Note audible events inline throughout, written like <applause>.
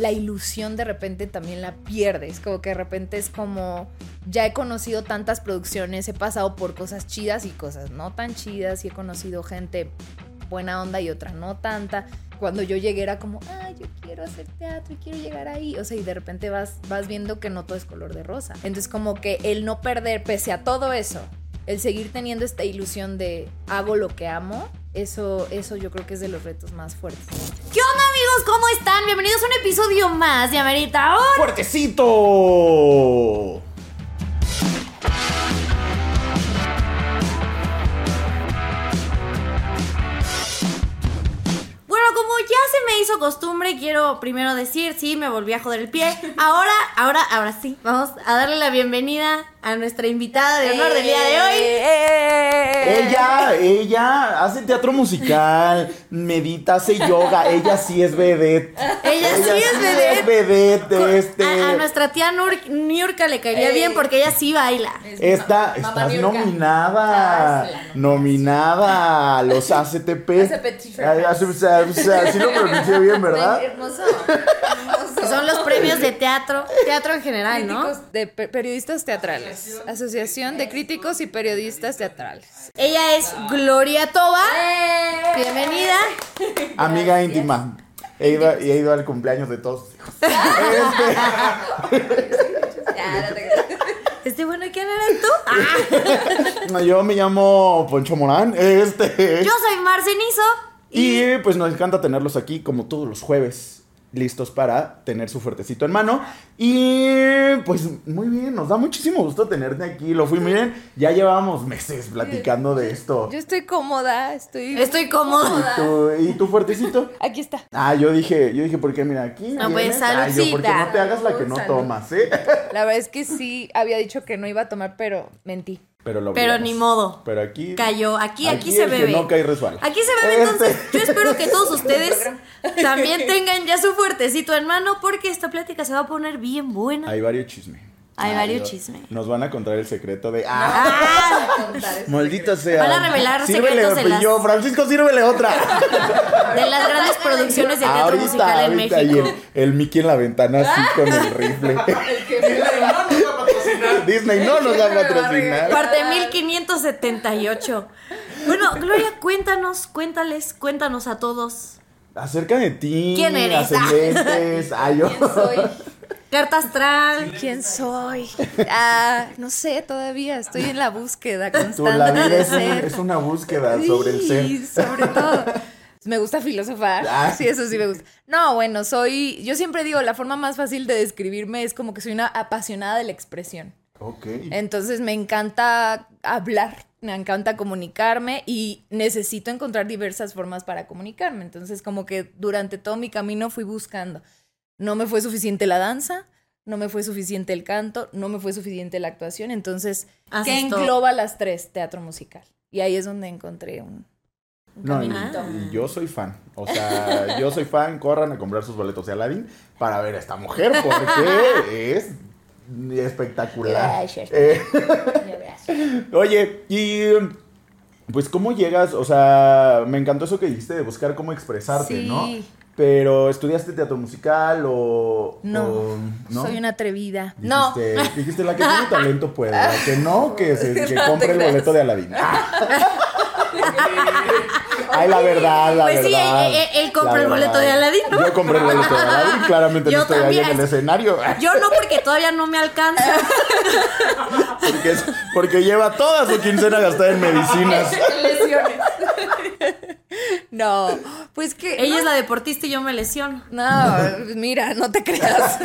la ilusión de repente también la pierdes. Como que de repente es como, ya he conocido tantas producciones, he pasado por cosas chidas y cosas no tan chidas y he conocido gente buena onda y otra no tanta. Cuando yo llegué era como, ay, yo quiero hacer teatro y quiero llegar ahí. O sea, y de repente vas, vas viendo que no todo es color de rosa. Entonces como que el no perder, pese a todo eso, el seguir teniendo esta ilusión de hago lo que amo, eso, eso yo creo que es de los retos más fuertes. ¿Qué onda amigos? ¿Cómo están? Bienvenidos a un episodio más de Amerita Ahora. ¡Fuertecito! Bueno, como ya se me hizo costumbre, quiero primero decir, sí, me volví a joder el pie. Ahora, ahora, ahora sí, vamos a darle la bienvenida a nuestra invitada de honor del día de hoy. Eh. Ella, ella hace teatro musical, medita, hace yoga. Ella sí es vedette. Ella sí es sí vedette. es vedette de este. A, a nuestra tía Nur- Niurka le caería Ey. bien porque ella sí baila. Esta, Mamá estás Niurka. nominada. Ah. Nominada a los <laughs> ACTP. ACTP. Ay, hace- o sea, o sea, sí lo <laughs> pronuncié bien, ¿verdad? Hermoso. hermoso. Son los premios de teatro, teatro en general, ¿no? De pe- periodistas teatrales. Asociación de Críticos y Periodistas Teatrales. Ella es Gloria Toba. Bienvenida. <laughs> Amiga íntima. He ido, y he ido al cumpleaños de todos sus hijos. Este, <laughs> Este bueno, ¿quién eres tú? Ah, <laughs> yo me llamo Poncho Morán. Este. yo soy Marcenizo. Y pues nos encanta tenerlos aquí como todos los jueves, listos para tener su fuertecito en mano. Y pues muy bien, nos da muchísimo gusto tenerte aquí. Lo fui, miren, ya llevábamos meses platicando de esto. Yo estoy cómoda, estoy. Estoy cómoda. ¿Tu- ¿Y tu fuertecito? <laughs> Aquí está. Ah, yo dije, yo dije, ¿por qué? Mira, aquí. No, pues, vienes. Ay, yo, porque no te hagas la que no Salud. tomas, ¿eh? <laughs> La verdad es que sí había dicho que no iba a tomar, pero mentí. Pero, lo Pero obligamos. ni modo. Pero aquí. Cayó. Aquí, aquí, se el que bebe. no cae resbala. Aquí se bebe, Este- entonces <laughs> yo espero que todos ustedes también <laughs> tengan ya su fuertecito en mano porque esta plática se va a poner bien buena. Hay varios chisme. Hay varios Dios. chisme. Nos van a contar el secreto de. ¡Ah! Ah, <laughs> Maldita sea. Van a revelar Sírvele, secretos de las- Yo, Francisco, sírvele otra. de las grandes producciones de teatro ahorita, musical en México. el, el Mickey en la ventana así con el rifle. Disney no nos va a patrocinar. Parte 1578. Bueno, Gloria, cuéntanos, cuéntales, cuéntanos a todos. Acerca de ti. ¿Quién eres? Ascendentes. Ay, <laughs> yo. Carta astral. ¿Quién soy? <laughs> Ah, no sé, todavía estoy en la búsqueda constante la vida de es, un- ser. es una búsqueda sobre el ser. Sí, sobre todo. Me gusta filosofar. Ah. Sí, eso sí me gusta. No, bueno, soy. Yo siempre digo, la forma más fácil de describirme es como que soy una apasionada de la expresión. Ok. Entonces me encanta hablar, me encanta comunicarme y necesito encontrar diversas formas para comunicarme. Entonces como que durante todo mi camino fui buscando. No me fue suficiente la danza, no me fue suficiente el canto, no me fue suficiente la actuación. Entonces, ¿qué engloba las tres? Teatro musical. Y ahí es donde encontré un... No, y, caminito. y yo soy fan. O sea, yo soy fan. Corran a comprar sus boletos de Aladdin para ver a esta mujer porque <laughs> es espectacular. Gracias. Eh, <laughs> oye, y pues cómo llegas, o sea, me encantó eso que dijiste de buscar cómo expresarte, Sí. ¿no? Pero estudiaste teatro musical o No, o- ¿no? soy una atrevida. No. Dijiste, la que tiene talento puede, la que no, que, se, <laughs> que compre el boleto de Aladdin. <laughs> Ay, la verdad, la Pues sí, verdad. él- él- la el boleto verdad. de Aladín, ¿no? Yo compré el boleto de Aladdin, <laughs> claramente Yo no estoy también. ahí en el escenario. Yo no, porque todavía no me alcanza. Porque, es- porque lleva toda su quincena gastada en medicinas. Lesiones. no, pues que... Ella es la deportista y yo me lesiono. No, mira, no te creas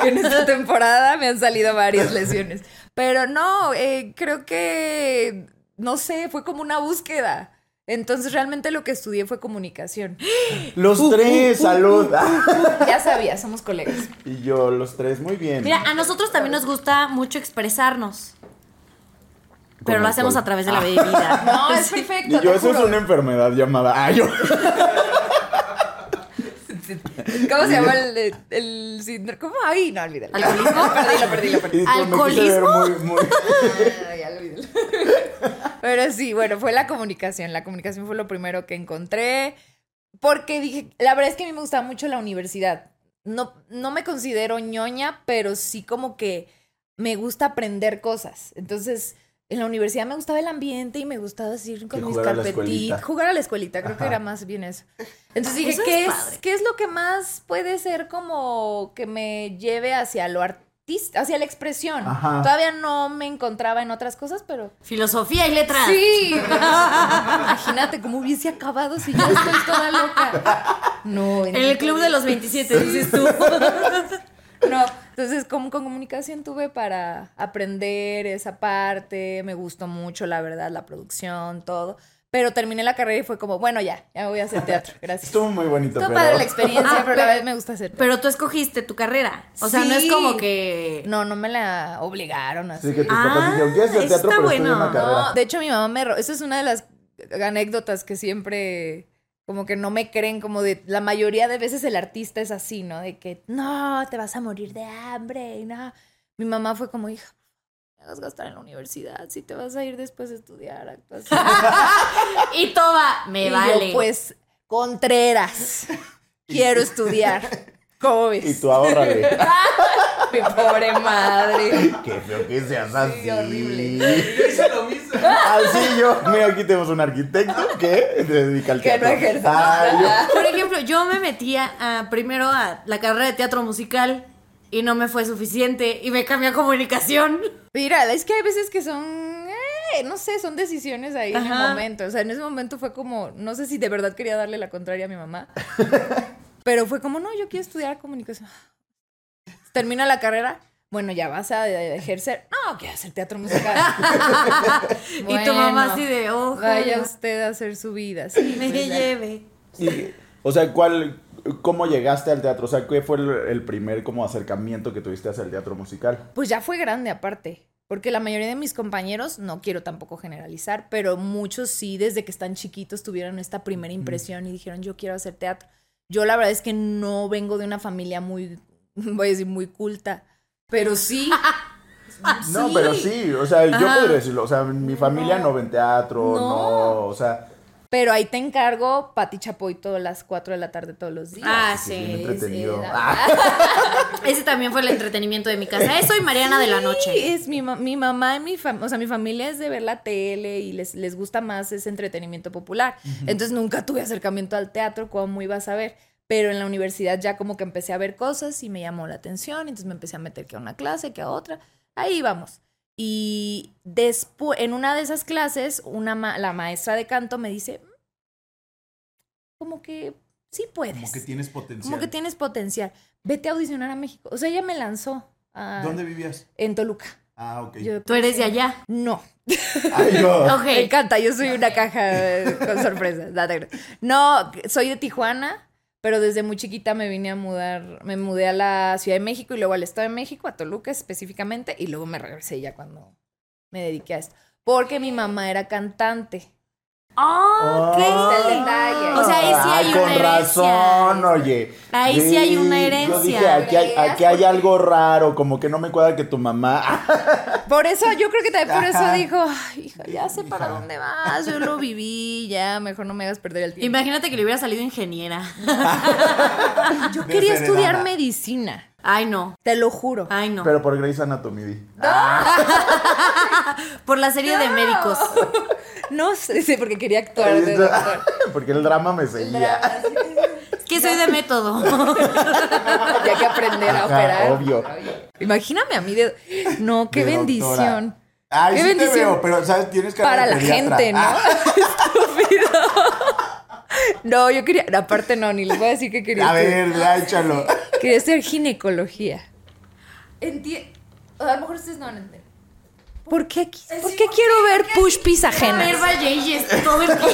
que en esta temporada me han salido varias lesiones. Pero no, eh, creo que, no sé, fue como una búsqueda. Entonces realmente lo que estudié fue comunicación. Los tres, salud. <laughs> Ya sabía, somos colegas. Y yo, los tres, muy bien. Mira, a nosotros también nos gusta mucho expresarnos. Pero lo hacemos alcohol. a través de la bebida. No, es <laughs> perfecto. Y yo, te eso es una enfermedad llamada. Ah, yo. <laughs> <laughs> ¿Cómo se llama el, el síndrome? ¿Cómo? Ay, no, olvídalo. ¿Alcoholismo? <laughs> Perdí, lo perdí, lo perdí. Me quise ver muy, muy. Ay, olvídalo. <laughs> Pero sí, bueno, fue la comunicación. La comunicación fue lo primero que encontré. Porque dije, la verdad es que a mí me gustaba mucho la universidad. no, no me considero ñoña, pero sí como que me gusta aprender cosas. Entonces, en la universidad me gustaba el ambiente y me gustaba ir con mis carpetitas. Jugar a la escuelita, creo que era más bien eso. Entonces dije, Eso ¿qué, es. ¿qué es lo que más puede ser como que me lleve hacia lo artista, hacia la expresión? Ajá. Todavía no me encontraba en otras cosas, pero Filosofía y letras. Sí. <laughs> Imagínate cómo hubiese acabado si ya estoy toda loca. No, En el club de los 27, dices tú. <laughs> No, entonces como con comunicación tuve para aprender esa parte, me gustó mucho, la verdad, la producción, todo. Pero terminé la carrera y fue como, bueno, ya, ya me voy a hacer teatro, <laughs> gracias. Estuvo muy bonito, Estuvo pero... padre la experiencia, Ah, pero a la vez me gusta hacer teatro. Pero tú escogiste tu carrera. O sea, no es como que. No, no me la obligaron así. Así que tus Ah, papás dijeron, ¿quieres hacer está teatro? Pero estudia bueno. una carrera. No, de hecho mi mamá me... Esa es una de las anécdotas que siempre como que no me creen, como de la mayoría de veces el artista es así, ¿no? De que no, te vas a morir de hambre y no. Mi mamá fue como, hija, me hagas gastar en la universidad, si te vas a ir después a estudiar actuación. <laughs> Y toda, me Y yo, vale. pues, Contreras, <laughs> quiero estudiar. ¿Cómo ves? Y tú ahórrale. <laughs> Mi pobre madre. Qué feo que seas así. Sí, horrible. Yo hice lo mismo. Así yo. Mira, aquí tenemos un arquitecto que se dedica al Que no teatro. ejerce. <laughs> Por ejemplo, yo me metía a, primero a la carrera de teatro musical y no me fue suficiente y me cambié a comunicación. Mira, es que hay veces que son, eh, no sé, son decisiones ahí en el momento. O sea, en ese momento fue como, no sé si de verdad quería darle la contraria a mi mamá. <laughs> pero fue como, no, yo quiero estudiar comunicación. Termina la carrera. Bueno, ya vas a ejercer. No, quiero hacer teatro musical. <laughs> y tu mamá así de, ojo, Vaya usted a hacer su vida. Sí, me pues lleve. Y, o sea, ¿cuál, ¿cómo llegaste al teatro? O sea, ¿qué fue el, el primer como acercamiento que tuviste hacia el teatro musical? Pues ya fue grande aparte. Porque la mayoría de mis compañeros, no quiero tampoco generalizar, pero muchos sí, desde que están chiquitos, tuvieron esta primera impresión y dijeron, yo quiero hacer teatro. Yo la verdad es que no vengo de una familia muy, <laughs> voy a decir, muy culta, pero sí. <laughs> No, pero sí, o sea, yo Ajá. podría decirlo. O sea, mi familia no, ve teatro, no. No. o sea, Pero ahí te encargo Pati Chapoy todas las 4 de la tarde todos los días. Ah, sí, entretenido. Ah, <laughs> Ese también fue el entretenimiento de mi casa. Eso y Mariana de la Sí, Noche. es mi, mi mamá y mi familia, o sea, mi familia es de ver la tele y les, les gusta más ese entretenimiento popular. Entonces nunca tuve acercamiento al teatro, como ibas a ver. Pero en la universidad ya como que empecé a ver cosas y me llamó la atención, entonces me empecé a meter que a una clase, que a otra. Ahí vamos. Y después, en una de esas clases, una ma- la maestra de canto me dice, "Mm, como que sí puedes. Como que tienes potencial. Como que tienes potencial. Vete a audicionar a México. O sea, ella me lanzó a- ¿Dónde vivías? en Toluca. Ah, ok. Yo- Tú eres de allá. No. ay, yo. <laughs> Ok. Me encanta, yo soy una caja eh, con sorpresas. No, soy de Tijuana, pero desde muy chiquita me vine a mudar, me mudé a la Ciudad de México y luego al Estado de México, a Toluca específicamente, y luego me regresé ya cuando me dediqué a esto. Porque mi mamá era cantante. Oh, Está el Ah. detalle. O sea, ahí sí hay Ah, una con herencia. razón, oye. Ahí sí hay una Yo herencia. dije, aquí hay, aquí hay algo raro, como que no me cuadra que tu mamá. <laughs> Por eso, yo creo que también por eso dijo, ay, hija, ya sé para Hija. dónde vas, yo lo viví, ya, mejor no me hagas perder el tiempo. Imagínate que le hubiera salido ingeniera. <laughs> Yo quería Desheredada. estudiar medicina, Ay, no. te lo juro. Ay, no. Pero por Grey's Anatomy. di. <laughs> Por la serie de médicos. <laughs> No sé, sí, porque quería actuar de doctor. <laughs> Porque el drama me seguía. Es que soy de método. Ya que aprender a Ajá, operar. obvio. Imagíname a mí de. No, qué De bendición. Ay, Qué sí te bendición. veo, pero sabes, tienes cara Para la gente, ¿no? Ah, Estúpido. <laughs> No, yo quería. Aparte, no, ni les voy a decir que quería. a ver, ya échalo. <laughs> Quería estudiar ginecología. Entiendo. A lo mejor ustedes no van a entender. ¿Por qué, qui- ¿por qué quiero ver push pis ver, ajenas? vaya, y es todo el <laughs> tiempo.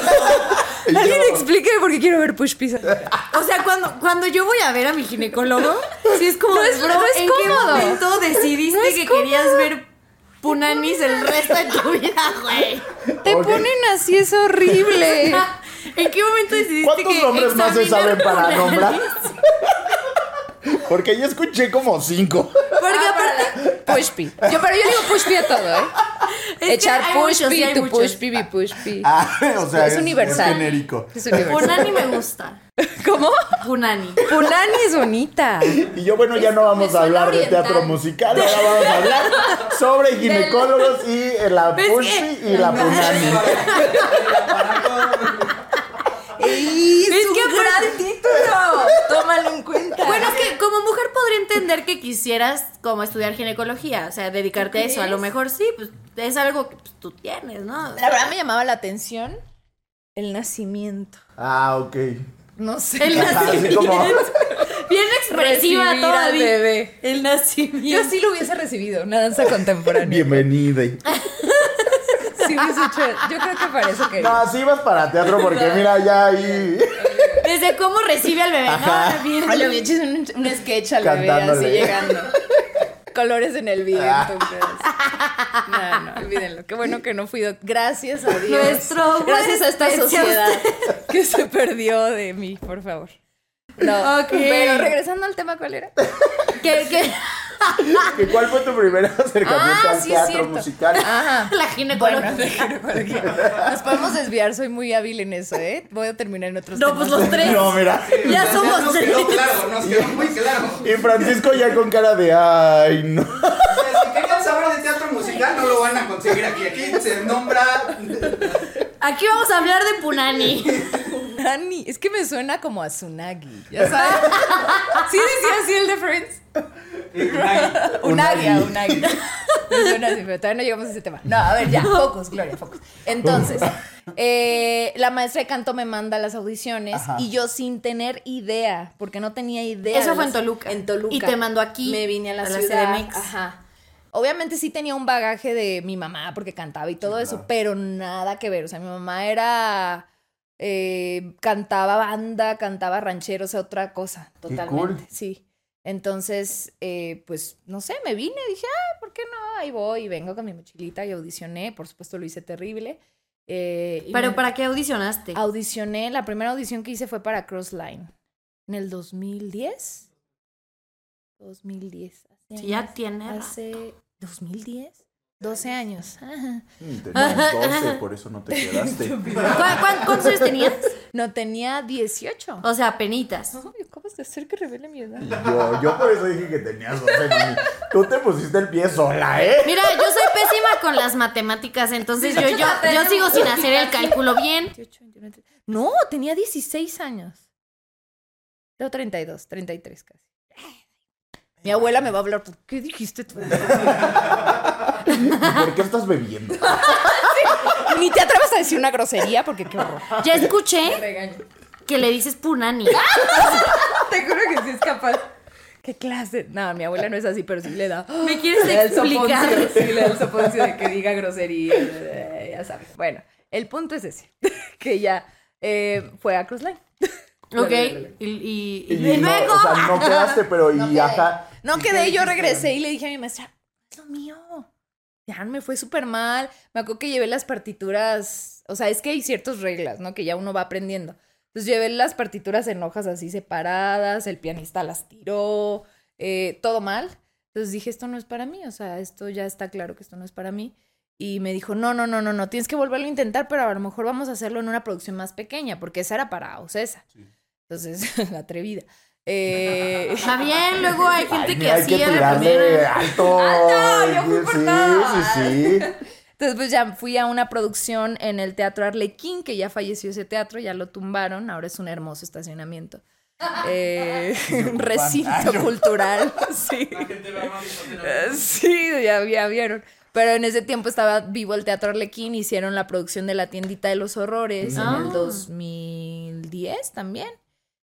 Alguien explique por qué quiero ver push pis ajenas. O sea, cuando, cuando yo voy a ver a mi ginecólogo, sí es como, No es- bro, no es ¿en cómodo. qué momento decidiste No que cómodo. querías ver punanis el resto de tu vida, güey? Te ponen así, es horrible. ¿En qué momento decidiste ¿Cuántos que nombres más se saben para nombrar? Porque yo escuché como cinco. Porque aparte, Push pi. Yo, pero yo digo push pi a todo, ¿eh? Echar hay push muchos, sí, pi, hay tu muchos. push pi, bi push pi. Ah, o sea, Es universal. Es genérico. Es universal. Punani me gusta. <laughs> ¿Cómo? Punani. Punani es bonita. Y yo, bueno, ya no vamos a hablar de teatro musical, ahora vamos a hablar sobre ginecólogos y la ¿Ves pushpi y la punani. ¡Ey, Es es un que gran título! Tómalo en cuenta. Bueno, es que como mujer podría entender que quisieras como estudiar ginecología, o sea, dedicarte a eso. A lo mejor sí, pues es algo que pues, tú tienes, ¿no? la verdad me llamaba la atención el nacimiento. Ah, ok. No sé. El nacimiento. como- Bien expresiva Recibir al todavía. bebé. El Yo nacimiento. sí lo hubiese recibido, una danza contemporánea. Bienvenida. Sí hubiese hecho, yo creo que para eso quería. No, sí vas para teatro porque mira, ya ahí. Desde cómo recibe al bebé, Ajá. ¿no? Bien. Oye, bien hecho un, un sketch al bebé así Cantándole. llegando. <laughs> Colores en el viento. Ah. pues. No, no, olvídenlo. Qué bueno que no fui. Gracias a Dios. Nuestro Gracias a esta sociedad que se perdió de mí, por favor. No. Pero regresando al tema, ¿cuál era? Que, que ¿Que ¿Cuál fue tu primer <laughs> acercamiento Ah, al sí, teatro cierto. musical? Ajá. <laughs> la ginecología. Bueno, ginecología. <laughs> Nos podemos desviar, soy muy hábil en eso, ¿eh? Voy a terminar en otros No, temas. pues los tres. No, mira. Ya somos Nos tres. quedó claro, nos quedó muy claro. Y Francisco ya con cara de ay, no. O sea, si querían saber de teatro musical, no lo van a conseguir aquí. Aquí se nombra. Aquí vamos a hablar de Punani. Nani, es que me suena como a Tsunagi, ¿ya sabes? ¿Sí decía así el de Friends? Unagi, a Unagi. Me suena así, pero todavía no llegamos a ese tema. No, a ver, ya, focus, Gloria, focus. Entonces, eh, la maestra de canto me manda las audiciones Ajá. y yo sin tener idea, porque no tenía idea. Eso fue en Toluca. En Toluca. Y te mandó aquí, Me vine a la a la ciudad. CDMX. Ajá. Obviamente sí tenía un bagaje de mi mamá porque cantaba y todo eso, claro. pero nada que ver. O sea, mi mamá era. Eh, cantaba banda, cantaba ranchero, o sea, otra cosa, Qué totalmente. cool. Sí. Entonces, eh, pues, no sé, me vine, dije, ah, ¿por qué no? Ahí voy, y vengo con mi mochilita y audicioné. Por supuesto, lo hice terrible. Eh, Pero me- ¿para qué audicionaste? audicioné, la primera audición que hice fue para Crossline. En el 2010. 2010. hace Si ya tiene. Hace 2010. 12 años. Mm, Tenías 12, por eso no te quedaste. <laughs> ¿Cu- cu- ¿Cuántos años tenías? No, tenía 18. O sea, penitas. Ay, acabas de hacer que revele mi edad. Yo, yo por eso dije que tenías 12, mami. Tú te pusiste el pie sola, ¿eh? Mira, yo soy pésima con las matemáticas, entonces yo, yo, yo sigo sin hacer el cálculo bien. 18, 29, 30. No, tenía 16 años. Tengo 32, 33 casi. Mi abuela me va a hablar, ¿por qué dijiste tú? <laughs> ¿Y por qué estás bebiendo? <laughs> Ni te atrevas a decir una grosería porque qué horror. Ya escuché que le dices punani. <laughs> Te juro que sí es capaz. ¿Qué clase? No, mi abuela no es así, pero sí le da. <gasps> ¿Me quieres Le da el explicar? soponcio, Sí, le da el soponcio de que diga grosería. Ya sabes. Bueno, el punto es ese: <laughs> que ya eh, fue a Crossline. Ok. Y, y, y Y no, luego. o sea, no quedaste, pero y quedé. ajá. No ¿Y quedé, yo regresé y le dije a mi maestra, es lo mío. Ya me fue súper mal. Me acuerdo que llevé las partituras, o sea, es que hay ciertas reglas, ¿no? Que ya uno va aprendiendo. Entonces llevé las partituras en hojas así separadas, el pianista las tiró, eh, todo mal. Entonces dije, esto no es para mí, o sea, esto ya está claro que esto no es para mí. Y me dijo, no, no, no, no, no, tienes que volverlo a intentar, pero a lo mejor vamos a hacerlo en una producción más pequeña, porque esa era para Ocesa. Entonces, <laughs> la atrevida. Eh, Está bien, luego hay gente Ay, que así que tirarle alto. Alto, yo fui por sí, todo. sí, sí. Entonces, pues ya fui a una producción en el Teatro Arlequín, que ya falleció ese teatro, ya lo tumbaron, ahora es un hermoso estacionamiento. Eh, <laughs> un recinto cultural, <laughs> <laughs> sí. Eh, Sí, ya, ya vieron. Pero en ese tiempo estaba vivo el Teatro Arlequín, hicieron la producción de La Tiendita de los Horrores en el 2010 también.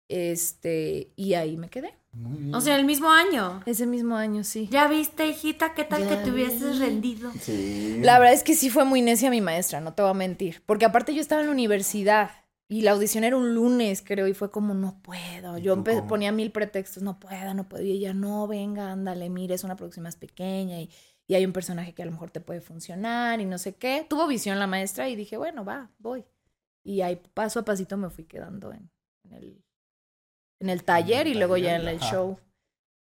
Este, y ahí me quedé. Muy bien. O sea, el mismo año. Ese mismo año, sí. Ya viste, hijita, qué tal Ya que te hubieses rendido. Sí. La verdad es que sí fue muy necia mi maestra, no te voy a mentir. Porque aparte yo estaba en la universidad y la audición era un lunes, creo, y fue como, no puedo. ¿Y Yo ponía mil pretextos, no puedo, no puedo. Y ella, no, venga, ándale, mire, es una producción más pequeña y, y hay un personaje que a lo mejor te puede funcionar y no sé qué. Tuvo visión la maestra y dije, bueno, va, voy. Y ahí paso a pasito me fui quedando en, en el, en el taller y luego ya en el ajá. show.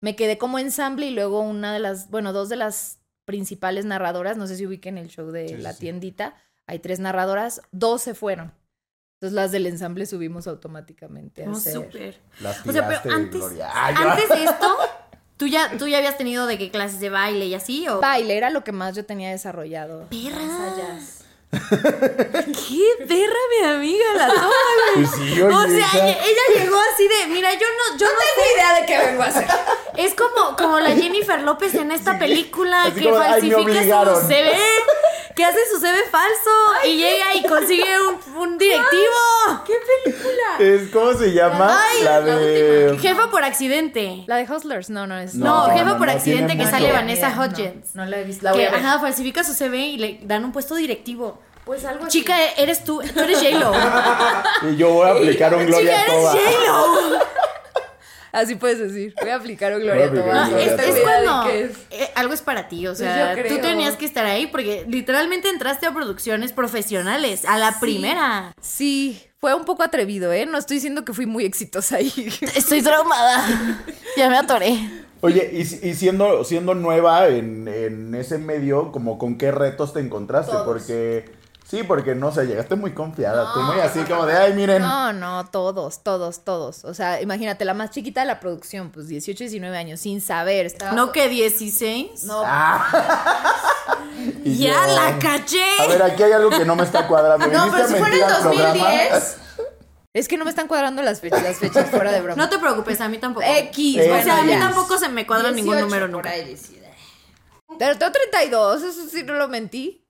Me quedé como ensamble y luego una de las, bueno, dos de las principales narradoras, no sé si ubiquen el show de Sí, la sí, tiendita, hay tres narradoras, dos se fueron. Entonces las del ensamble subimos automáticamente Oh, súper. Las O sea, pero tiraste, antes, de esto, <laughs> ¿tú ya, ¿tú ya habías tenido de qué clases de baile y así? ¿o? Baile era lo que más yo tenía desarrollado. ¡Perra! ¡Qué perra mi amiga la toma, Pues sí, O sea, esa- ella, ella llegó así de, mira, yo no, yo no, sé. idea de qué vengo a hacer. Es como, como la Jennifer López en esta película así que como, "Ay, me falsifica obligaron". su CV, que hace su CV falso y llega y consigue un, un directivo. ¡Qué película! es, ¿Cómo se llama? Ay, la la de... Jefa por accidente. La de Hustlers, no, no es. No, No, jefa no, por no, accidente que mucho. sale Vanessa Hudgens. No, no la he visto. La que, ajá, falsifica su CV y le dan un puesto directivo. Pues algo así. Chica, eres tú, tú eres J-Lo. <laughs> Y yo voy a aplicar un Gloria Chica, eres. J-Lo. <laughs> Así puedes decir. Voy a aplicar un Gloria aplicar No, es, es cuando eh, algo es para ti, o Pues sea, tú tenías que estar ahí porque literalmente entraste a producciones profesionales, a la primera. Sí, fue un poco atrevido, ¿eh? No estoy diciendo que fui muy exitosa ahí. <laughs> Estoy traumada. ya me atoré. Oye, y, si- y siendo, siendo nueva en, en ese medio, como con qué retos te encontraste, Todos. porque sí, porque no sé, llegaste muy confiada, tú muy así como de, ay, miren, No, no, todos, todos, todos. O sea, imagínate, la más chiquita de la producción, pues 18, 19 años, sin saber. Estaba... No que 16. No, <laughs> Y ya yo, la caché. A ver, aquí hay algo que no me está cuadrando. <laughs> No, ¿Viniste pero si fuera en al programa? 2010. Es que no me están cuadrando las fechas, las fechas fuera de broma. No te preocupes, a mí tampoco. X, Eh, o sea, a mí ya. tampoco se me cuadra ningún 18 número por nunca. ahí decía. Pero tengo 32, eso sí no lo mentí.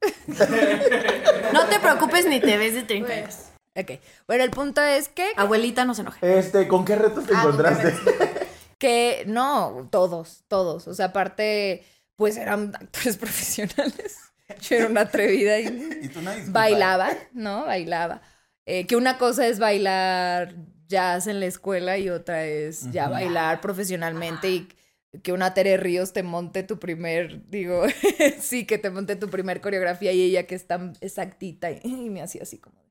No te preocupes ni te ves de 30 años. Ok, bueno, el punto es que, Abuelita, no se enoje. Este, ¿con qué retos te Ah, ¿con qué encontraste? que no, todos, todos. O sea, aparte, pues eran actores <laughs> profesionales. Yo era una atrevida y Y tú nadie bailaba, ¿no? Bailaba. Eh, que una cosa es bailar jazz en la escuela y otra es ya bailar profesionalmente y que una Tere Ríos te monte tu primer, digo, <laughs> sí, que te monte tu primer coreografía y ella que es tan exactita y, y me hacía así como...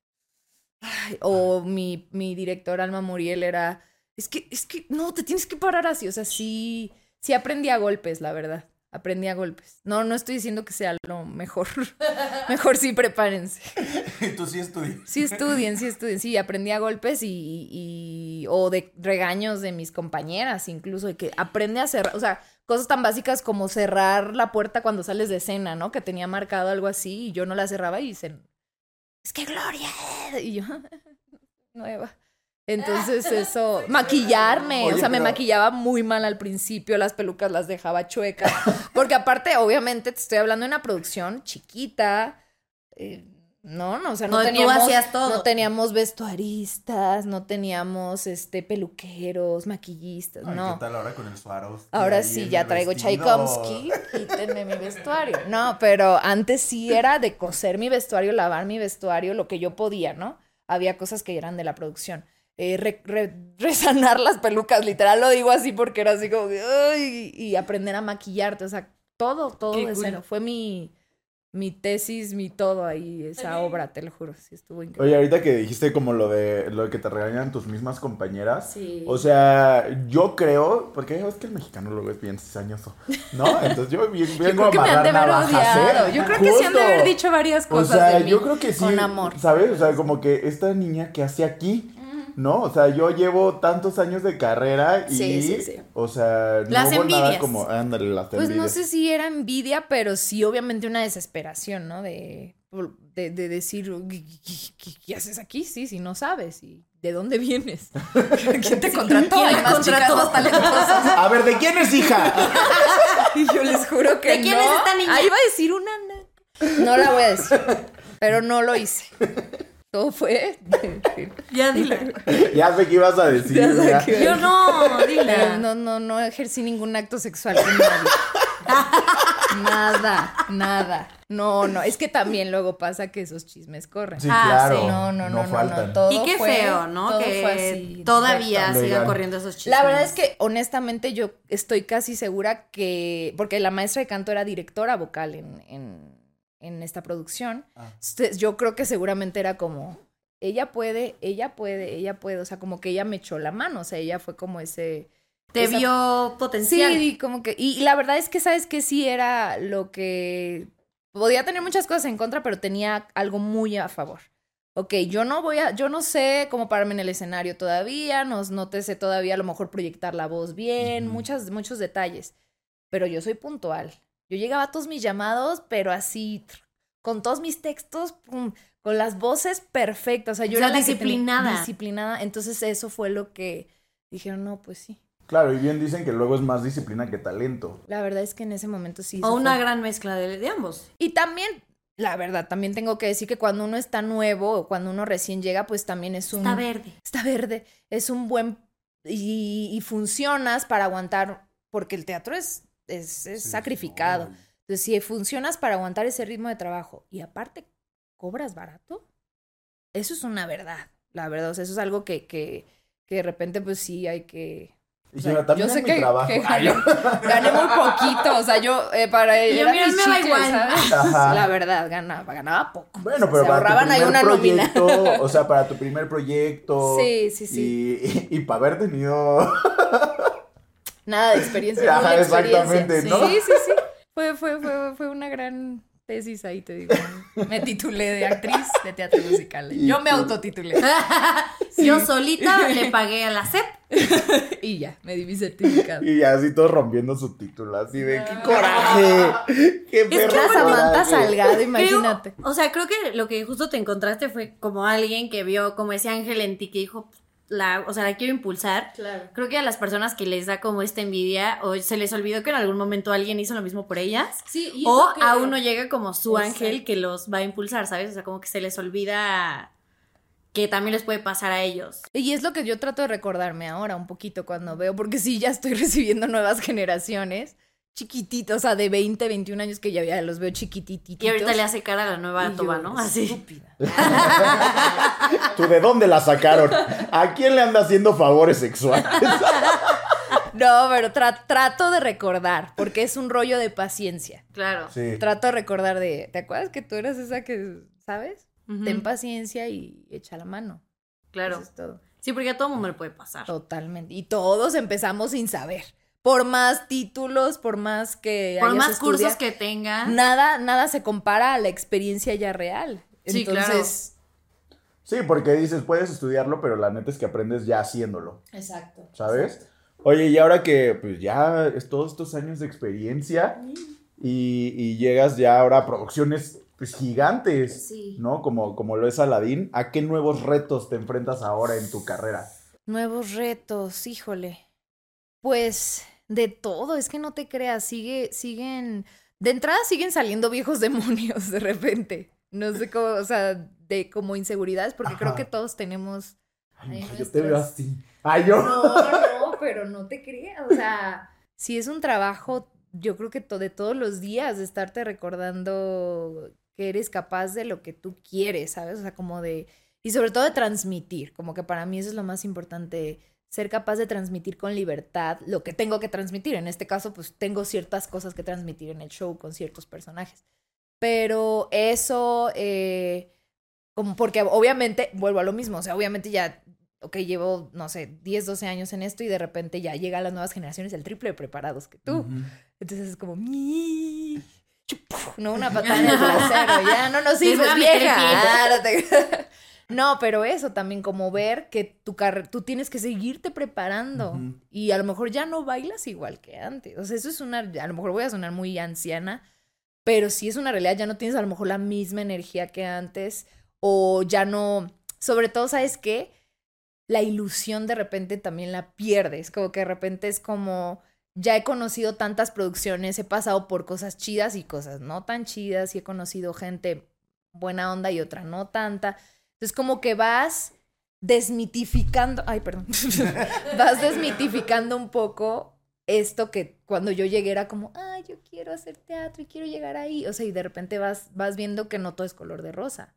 Ay, o mi, mi director Alma Muriel era, es que, es que, no, te tienes que parar así, o sea, sí, sí aprendí a golpes, la verdad. Aprendí a golpes. No, no estoy diciendo que sea lo mejor. <laughs> mejor sí, prepárense. <laughs> Tú sí estudias. Sí estudien, sí estudien. Sí, aprendí a golpes y, y- o de regaños de mis compañeras, incluso, de que aprende a cerrar, o sea, cosas tan básicas como cerrar la puerta cuando sales de cena, ¿no? Que tenía marcado algo así y yo no la cerraba y dicen, es que Gloria, y yo, <laughs> nueva. Entonces <laughs> eso, maquillarme, Oye, o sea, me maquillaba muy mal al principio, las pelucas las dejaba chuecas, porque aparte, obviamente, te estoy hablando de una producción chiquita, eh, no, no, o sea, no, No, teníamos, hacías todo. no teníamos vestuaristas, no teníamos, este, peluqueros, maquillistas, no. ¿Qué tal ahora con el Swarovski? Ahora sí, ya traigo vestido? Tchaikovsky, quítenme mi vestuario. No, pero antes sí era de coser mi vestuario, lavar mi vestuario, lo que yo podía, ¿no? Había cosas que eran de la producción. Eh, re- re- <laughs> resanar las pelucas, literal lo digo así porque era así como, que, "Ay", y aprender a maquillarte, o sea, todo, todo Qué de cool. cero. Fue mi, mi tesis, mi todo ahí, esa obra, te lo juro, sí estuvo increíble. Oye, ahorita que dijiste como lo de lo de que te regañan tus mismas compañeras. Sí. O sea, yo creo, porque es que el mexicano luego es bien cizañoso, ¿no? <laughs> Entonces yo bien, Yo vengo creo que a me han de haber odiado. ¿eh? Yo creo que sí han de haber dicho varias O cosas sea, de mí, yo creo que sí. Con amor. ¿Sabes? O sea, como que esta niña que hace aquí, ¿no? O sea, yo llevo tantos años de carrera y. Sí, sí, sí. O sea, no Las hubo nada envidias. como. Ándale, las Pues no sé si era envidia, pero sí obviamente una desesperación, ¿no? De, de, de decir, ¿qué, qué- qué haces aquí? Sí, si no sabes. ¿Y de dónde vienes? <laughs> ¿Quién te contrató? ¿Quién más contrató? chicas más talentosas. A ver, ¿de quién es hija? <laughs> Y yo les juro que ¿De quién no. es esta niña? Ahí iba a decir una... na- No la voy a decir, pero no lo hice. Todo fue... Ya dile. <laughs> ya sé qué ibas a decir. Ya sé ya. qué- Yo no, dile. no, no, no ejercí ningún acto sexual con nadie. nada, nada. No, no, es que también luego pasa que esos chismes corren. Sí, Ah, claro. Sí, no, no, no, no, faltan. no, todo Y qué fue- feo, ¿no? todo Que fue así, todavía sigan corriendo esos chismes. La verdad es que honestamente yo estoy casi segura que, porque la maestra de canto era directora vocal en, en, en esta producción, Ah. Entonces, yo creo que seguramente era como, ella puede, ella puede, ella puede, o sea, como que ella me echó la mano, o sea, ella fue como ese, Te esa- vio potencial. Sí, como que. Y, y la verdad es que, ¿sabes que Sí era lo que. Podía tener muchas cosas en contra, pero tenía algo muy a favor. Ok, yo no voy a. Yo no sé cómo pararme en el escenario todavía, no, no te sé todavía a lo mejor proyectar la voz bien, Ujú. muchas, muchos detalles. Pero yo soy puntual. Yo llegaba a todos mis llamados, pero así, con todos mis textos, pum, con las voces perfectas. O sea, yo O sea, era la disciplinada. disciplinada. Entonces, eso fue lo que dijeron, no, pues sí. Claro, y bien dicen que luego es más disciplina que talento. La verdad es que en ese momento sí. O una fue. gran mezcla de, de ambos. Y también, la verdad, también tengo que decir que cuando uno está nuevo o cuando uno recién llega, pues también es un... Está verde. Está verde. Es un buen... Y, y funcionas para aguantar, porque el teatro es, es, es Sí, sacrificado. no. Entonces, si funcionas para aguantar ese ritmo de trabajo y aparte cobras barato, eso es una verdad, la verdad. O sea, eso es algo que, que, que de repente, pues sí, hay que... Y o sea, yo también yo sé que, que <laughs> gané, gané muy poquito, o sea, yo eh, para Y mis me da igual. ¿sabes? <laughs> La verdad, ganaba, ganaba poco. Bueno, O sea, pero se para tu ahorraban ahí primer una nómina. proyecto, o sea, <laughs> para tu primer proyecto. Sí, sí, sí. Y, y, para haber tenido. Nada de experiencia, Ajá, experiencia. exactamente, sí. ¿no? Sí, sí, sí. Fue, fue, fue, fue una gran tesis ahí, te digo. Me titulé de actriz de teatro musical. Yo me autotitulé. <laughs> Yo solita le pagué a la CEP. <laughs> Y ya, me di mi certificado. Y así todos rompiendo su título, así de qué coraje. Qué que perro La Samantha. Salgado, imagínate. Creo- o sea, creo que lo que justo te encontraste fue como alguien que vio como ese ángel en ti que dijo, la, o sea, la quiero impulsar. Claro. Creo que a las personas que les da como esta envidia o se les olvidó que en algún momento alguien hizo lo mismo por ellas. Sí, y O que- a uno llega como su Exacto. ángel que los va a impulsar, ¿sabes? O sea, como que se les olvida que también les puede pasar a ellos. Y es lo que yo trato de recordarme ahora un poquito cuando veo, porque sí, ya estoy <laughs> recibiendo nuevas generaciones chiquititos, o sea, de 20, 21 años que ya, ya los veo chiquitititos. Y ahorita le hace cara a la nueva Y yo, toba, ¿no? Así. Estúpida. <laughs> ¿Tú de dónde la sacaron? ¿A quién le anda haciendo favores sexuales? <laughs> No, pero tra- trato de recordar, porque es un rollo de paciencia. Claro. Sí. Trato de recordar de, ¿te acuerdas que tú eras esa que, ¿sabes? Ten paciencia y echa la mano. Claro. Eso es todo. Sí, porque a todo mundo le puede pasar. Totalmente. Y todos empezamos sin saber. Por más títulos, por más que Por hayas más cursos que tengan. nada, nada se compara a la experiencia ya real. Sí, claro. Sí, porque dices, puedes estudiarlo, pero la neta es que aprendes ya haciéndolo, exacto. ¿sabes? Oye, y ahora que pues ya es todos estos años de experiencia y, y llegas ya ahora a producciones pues gigantes, Sí. ¿no? Como, como lo es Aladdin, ¿a qué nuevos retos te enfrentas ahora en tu carrera? Nuevos retos, híjole. Pues de todo, es que no te creas, sigue, siguen, de entrada siguen saliendo viejos <laughs> demonios de repente. No sé cómo, o sea, de como inseguridades, porque creo que todos tenemos. Ay, yo te veo así. Ay, yo. No, no, pero no te creas, o sea, si es un trabajo, yo creo que to- de todos los días, de estarte recordando que eres capaz de lo que tú quieres, ¿sabes? O sea, como de, y sobre todo de transmitir, como que para mí eso es lo más importante, ser capaz de transmitir con libertad lo que tengo que transmitir. En este caso, pues tengo ciertas cosas que transmitir en el show con ciertos personajes. Pero eso, eh, como porque obviamente, vuelvo a lo mismo, o sea, obviamente ya, ok, llevo, no sé, 10, 12 años en esto y de repente ya llegan las nuevas generaciones el triple de preparados que tú. Ujú. Entonces es como, no una <laughs> patada en el trasero, ya no nos sirves, a vieja. No pero eso también, como ver que tu carre- tú tienes que seguirte preparando y a lo mejor ya no bailas igual que antes. O sea, eso es una, a lo mejor voy a sonar muy anciana, pero sí es una realidad, ya no tienes a lo mejor la misma energía que antes o ya no, sobre todo, ¿sabes qué? La ilusión de repente también la pierdes, como que de repente es como, ya he conocido tantas producciones, he pasado por cosas chidas y cosas no tan chidas y he conocido gente buena onda y otra no tanta. Entonces como que vas desmitificando, ay, perdón, <laughs> vas desmitificando un poco esto que cuando yo llegué era como, ay, yo quiero hacer teatro y quiero llegar ahí. O sea, y de repente vas, vas viendo que no todo es color de rosa.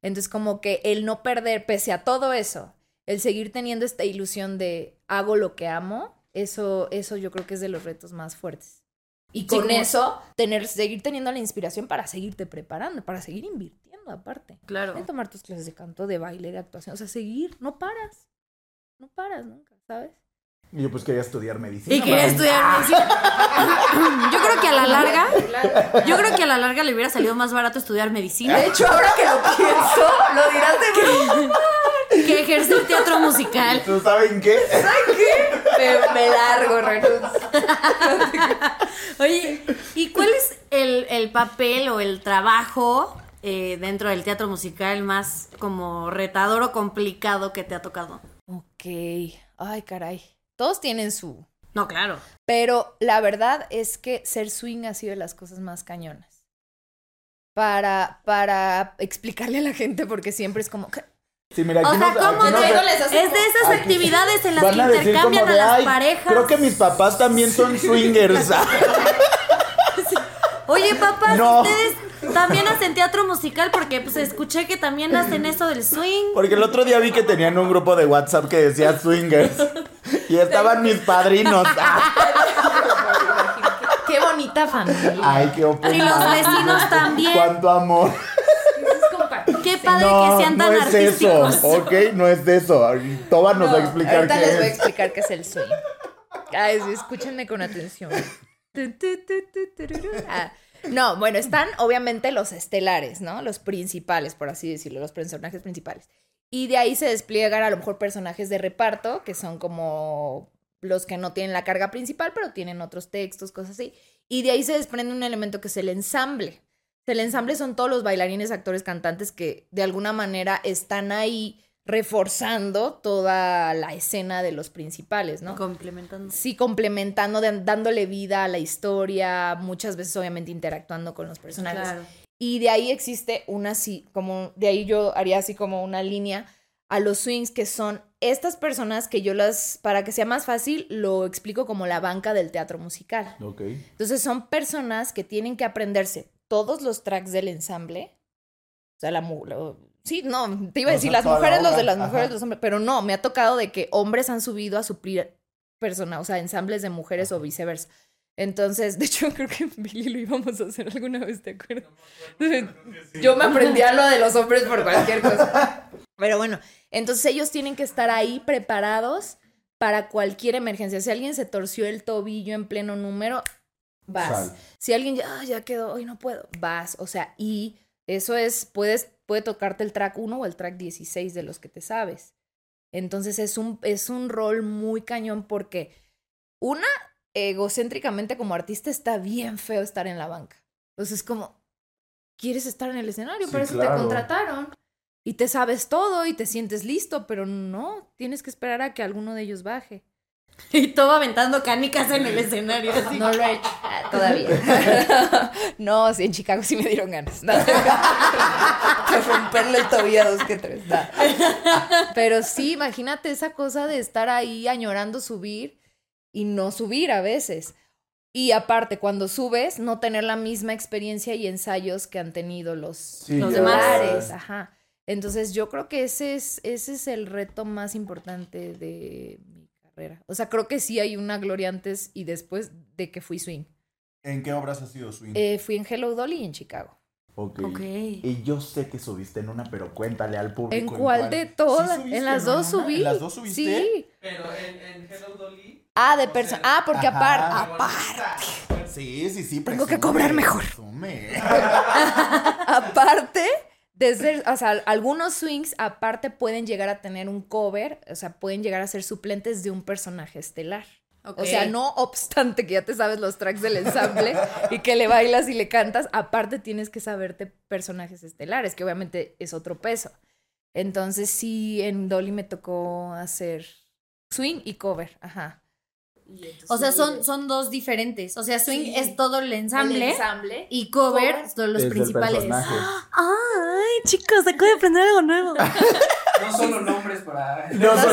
Entonces, como que el no perder, pese a todo eso, el seguir teniendo esta ilusión de hago lo que amo, eso, eso yo creo que es de los retos más fuertes. Y con eso, tener, seguir teniendo la inspiración para seguirte preparando, para seguir invirtiendo aparte. Claro. De tomar tus clases de canto, de baile, de actuación. O sea, seguir, no paras. No paras nunca, ¿sabes? Y yo pues quería estudiar medicina. Y quería estudiar medicina. <laughs> Yo creo que a la larga, yo creo que a la larga le hubiera salido más barato estudiar medicina De hecho, ahora que lo <laughs> pienso, lo dirás de broma. que ejercer teatro musical. ¿Tú saben qué? Me, me largo, renuncio. <laughs> Oye, ¿y cuál es el, el papel o el trabajo eh, dentro del teatro musical más como retador o complicado que te ha tocado? Ok. Ay, caray. Todos tienen su. No, claro. Pero la verdad es que ser swing ha sido de las cosas más cañonas. Para, para explicarle a la gente, porque siempre es como. ¿qué? Sí, mira, O aquí sea, nos- ¿cómo no? Es de esas aquí- actividades en las que intercambian de, a las "Ay, parejas. Creo que mis papás también son swingers. <laughs> Oye, papás, No. ustedes también hacen teatro musical porque pues escuché que también hacen eso del swing. Porque el otro día vi que tenían un grupo de WhatsApp que decía swingers. Y estaban mis padrinos. Qué bonita familia. Ay, qué open Y los vecinos también. Cuánto amor. Qué padre No, que sean no tan es eso, artísticos. ¿ok? No es de eso. Toba nos va a explicar Ahorita qué les voy a es. explicar qué es el swing. Ay, escúchenme con atención. Ah, No, bueno, están obviamente los estelares, ¿no? Los principales, por así decirlo, los personajes principales. Y de ahí se despliegan a lo mejor personajes de reparto, que son como los que no tienen la carga principal, pero tienen otros textos, cosas así. Y de ahí se desprende un elemento que es el ensamble. El ensamble son todos los bailarines, actores, cantantes que de alguna manera están ahí reforzando toda la escena de los principales, ¿no? Complementando. Sí, complementando, dándole vida a la historia, muchas veces obviamente interactuando con los personajes. Claro. Y de ahí existe una así, como, de ahí yo haría así como una línea a los swings que son estas personas que yo las, para que sea más fácil, lo explico como la banca del teatro musical. Ok. Entonces son personas que tienen que aprenderse todos los tracks del ensamble. O sea, la... lo- sí, no, te iba a O decir sea, las la mujeres, los de las mujeres, ajá. los hombres, pero no, me ha tocado de que hombres han subido a suplir personas, o sea, ensambles de mujeres o viceversa. Entonces, <laughs> de hecho, creo que Billy lo íbamos a hacer alguna vez, ¿te acuerdas? Yo me aprendí <laughs> a lo de los hombres por cualquier cosa. Pero bueno, entonces ellos tienen que estar ahí preparados para cualquier emergencia. Si alguien se torció el tobillo en pleno número, vas. Sal. Si alguien ya, "Ah, ya quedó, hoy no puedo, vas. O sea, y eso es, puedes, puede tocarte el track 1 o el track 16 de los que te sabes. Entonces es un, es un rol muy cañón porque una, egocéntricamente como artista está bien feo estar en la banca. Entonces es como, quieres estar en el escenario, Sí, por eso claro. te contrataron. Y te sabes todo y te sientes listo, pero no, tienes que esperar a que alguno de ellos baje. <laughs> Y todo aventando canicas en el escenario. <laughs> así. No lo he hecho ah, <laughs> todavía. no, sí, en Chicago sí me dieron ganas. No. De romperle el tobillo a dos que tres. no. Pero sí, imagínate esa cosa de estar ahí añorando subir y no subir a veces. Y aparte, cuando subes, no tener la misma experiencia y ensayos que han tenido los, Sí, Los demás. Ajá. Entonces yo creo que ese es, ese es el reto más importante de carrera. O sea, creo que sí hay una gloria antes y después de que fui swing. ¿En qué obras has sido swing? Eh, fui en Hello Dolly y en Chicago. ok. Ok. Y yo sé que subiste en una, pero cuéntale al público. ¿En cuál de todas? ¿Sí subiste en las en dos una? subí. ¿En las dos subiste? Sí. Pero en, en Hello Dolly. Ah, de persona. Ah, porque aparte. Aparte. Sí, sí, sí. Tengo que presume, cobrar mejor. presume. <laughs> aparte, desde, o sea, algunos swings aparte pueden llegar a tener un cover, o sea, pueden llegar a ser suplentes de un personaje estelar. O sea, no obstante que ya te sabes los tracks del ensamble y que le bailas y le cantas, aparte tienes que saberte personajes estelares, que obviamente es otro peso. Entonces sí, en Dolly me tocó hacer swing y cover, ajá. O sea, son, son dos diferentes. O sea, swing Sí. es todo el ensamble. El ensamble. Y cover, Cover son los principales. Ay, chicos, acabo de aprender algo nuevo. <laughs> No solo nombres para. No, Los,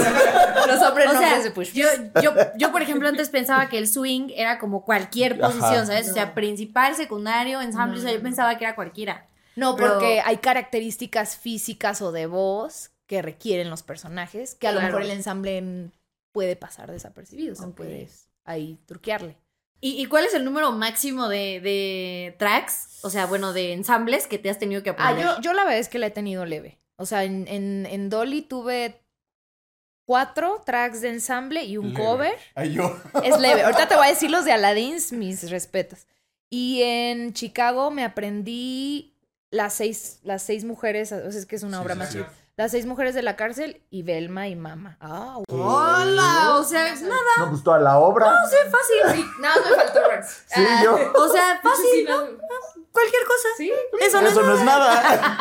los hombres O sea, nombres de push. yo, yo, yo, por ejemplo, antes pensaba que el swing era como cualquier Ajá. posición, ¿sabes? O sea, principal, secundario, ensamble, o sea, yo pensaba que era cualquiera. No, Pero- porque hay características físicas o de voz que requieren los personajes, que a lo mejor el ensamble puede pasar desapercibido, o sea, Ok. puedes ahí truquearle. ¿Y, y cuál es el número máximo de, de tracks? O sea, bueno, de ensambles que te has tenido que Ah, aprender. yo, yo la verdad es que la he tenido leve. O sea, en, en, en Dolly tuve cuatro tracks de ensamble y un Leve. cover. Ay, yo. Es leve. Ahorita te voy a decir los de Aladdin's, mis respetos. Y en Chicago me aprendí las seis, las seis mujeres, o sea, es que es una Sí, obra sí, más sí. chida. Las seis mujeres de la cárcel y Velma y Mama. Ah, Hola, o sea, nada, No gustó a la obra. fácil. Sí, <laughs> nada más me faltó Rex. Sí, yo. O sea, fácil, ¿no? Cualquier cosa. Sí. Eso no es Eso no es nada.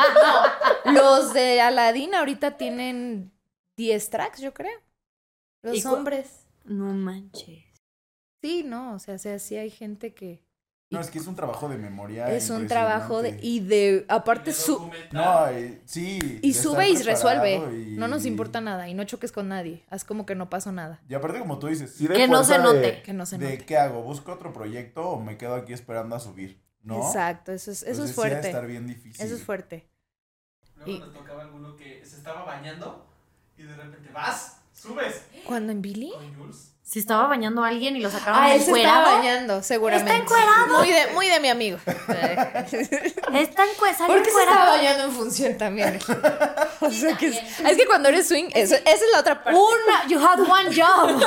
<laughs> Los de Aladdin ahorita tienen 10 tracks, yo creo. Los ¿Y cu- hombres. No manches. Sí, no, o sea, o sea, sí hay gente que No, es que es un trabajo de memoria. es un trabajo de y de aparte su No, eh, sí. y de sube y resuelve. y- No nos importa nada y no choques con nadie. Haz como que no pasó nada. Y aparte, como tú dices, de Que no se fuerza de- note. Que no se de note. qué hago, busco otro proyecto o me quedo aquí esperando a subir, ¿no? Exacto, eso es, eso Entonces, es sí de fuerte. estar bien difícil. Eso es fuerte. Luego Y- nos tocaba alguno que se estaba bañando y de repente vas, subes ¿Cuándo en Billy? Si estaba bañando a alguien y lo sacaron Ah, él se estaba encuerado. bañando, seguramente. Está encuerado. Muy de, muy de mi amigo. <laughs> Está encuerado. ¿Por qué se estaba bañando en función también? <laughs> <laughs> O sea, que es, es que cuando eres swing, eso- esa es la otra parte. Una, you had one job.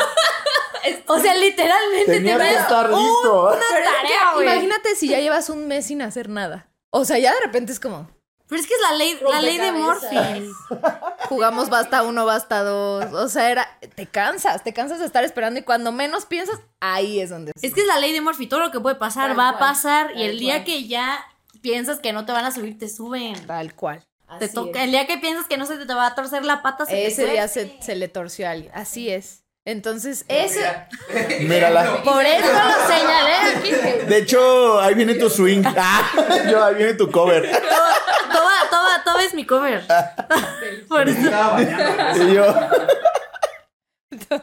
o sea, literalmente Tenía que tenías estar listo. Pero es que tarea, imagínate si ya llevas un mes sin hacer nada. O sea, ya de repente es como, Pero es que es la ley, la ley de Morphy. <laughs> jugamos basta uno, basta dos. O sea, era, te cansas, te cansas de estar esperando y cuando menos piensas, ahí es donde... Es que es la ley de Morphy. Todo lo que puede pasar Tal va a pasar. Y el día cual. que ya piensas que no te van a subir, te suben. Tal cual. Te toca. El día que piensas que no se te va a torcer la pata, se te Ese día se, se le torció a alguien. Así es. Entonces, ese... <laughs> Mírala. Por eso lo señalé <laughs> aquí. De hecho, ahí viene tu swing. Ah, yo, ahí viene tu cover. Toba, Toba, Toba es mi cover. <laughs> Por eso. Y yo. Está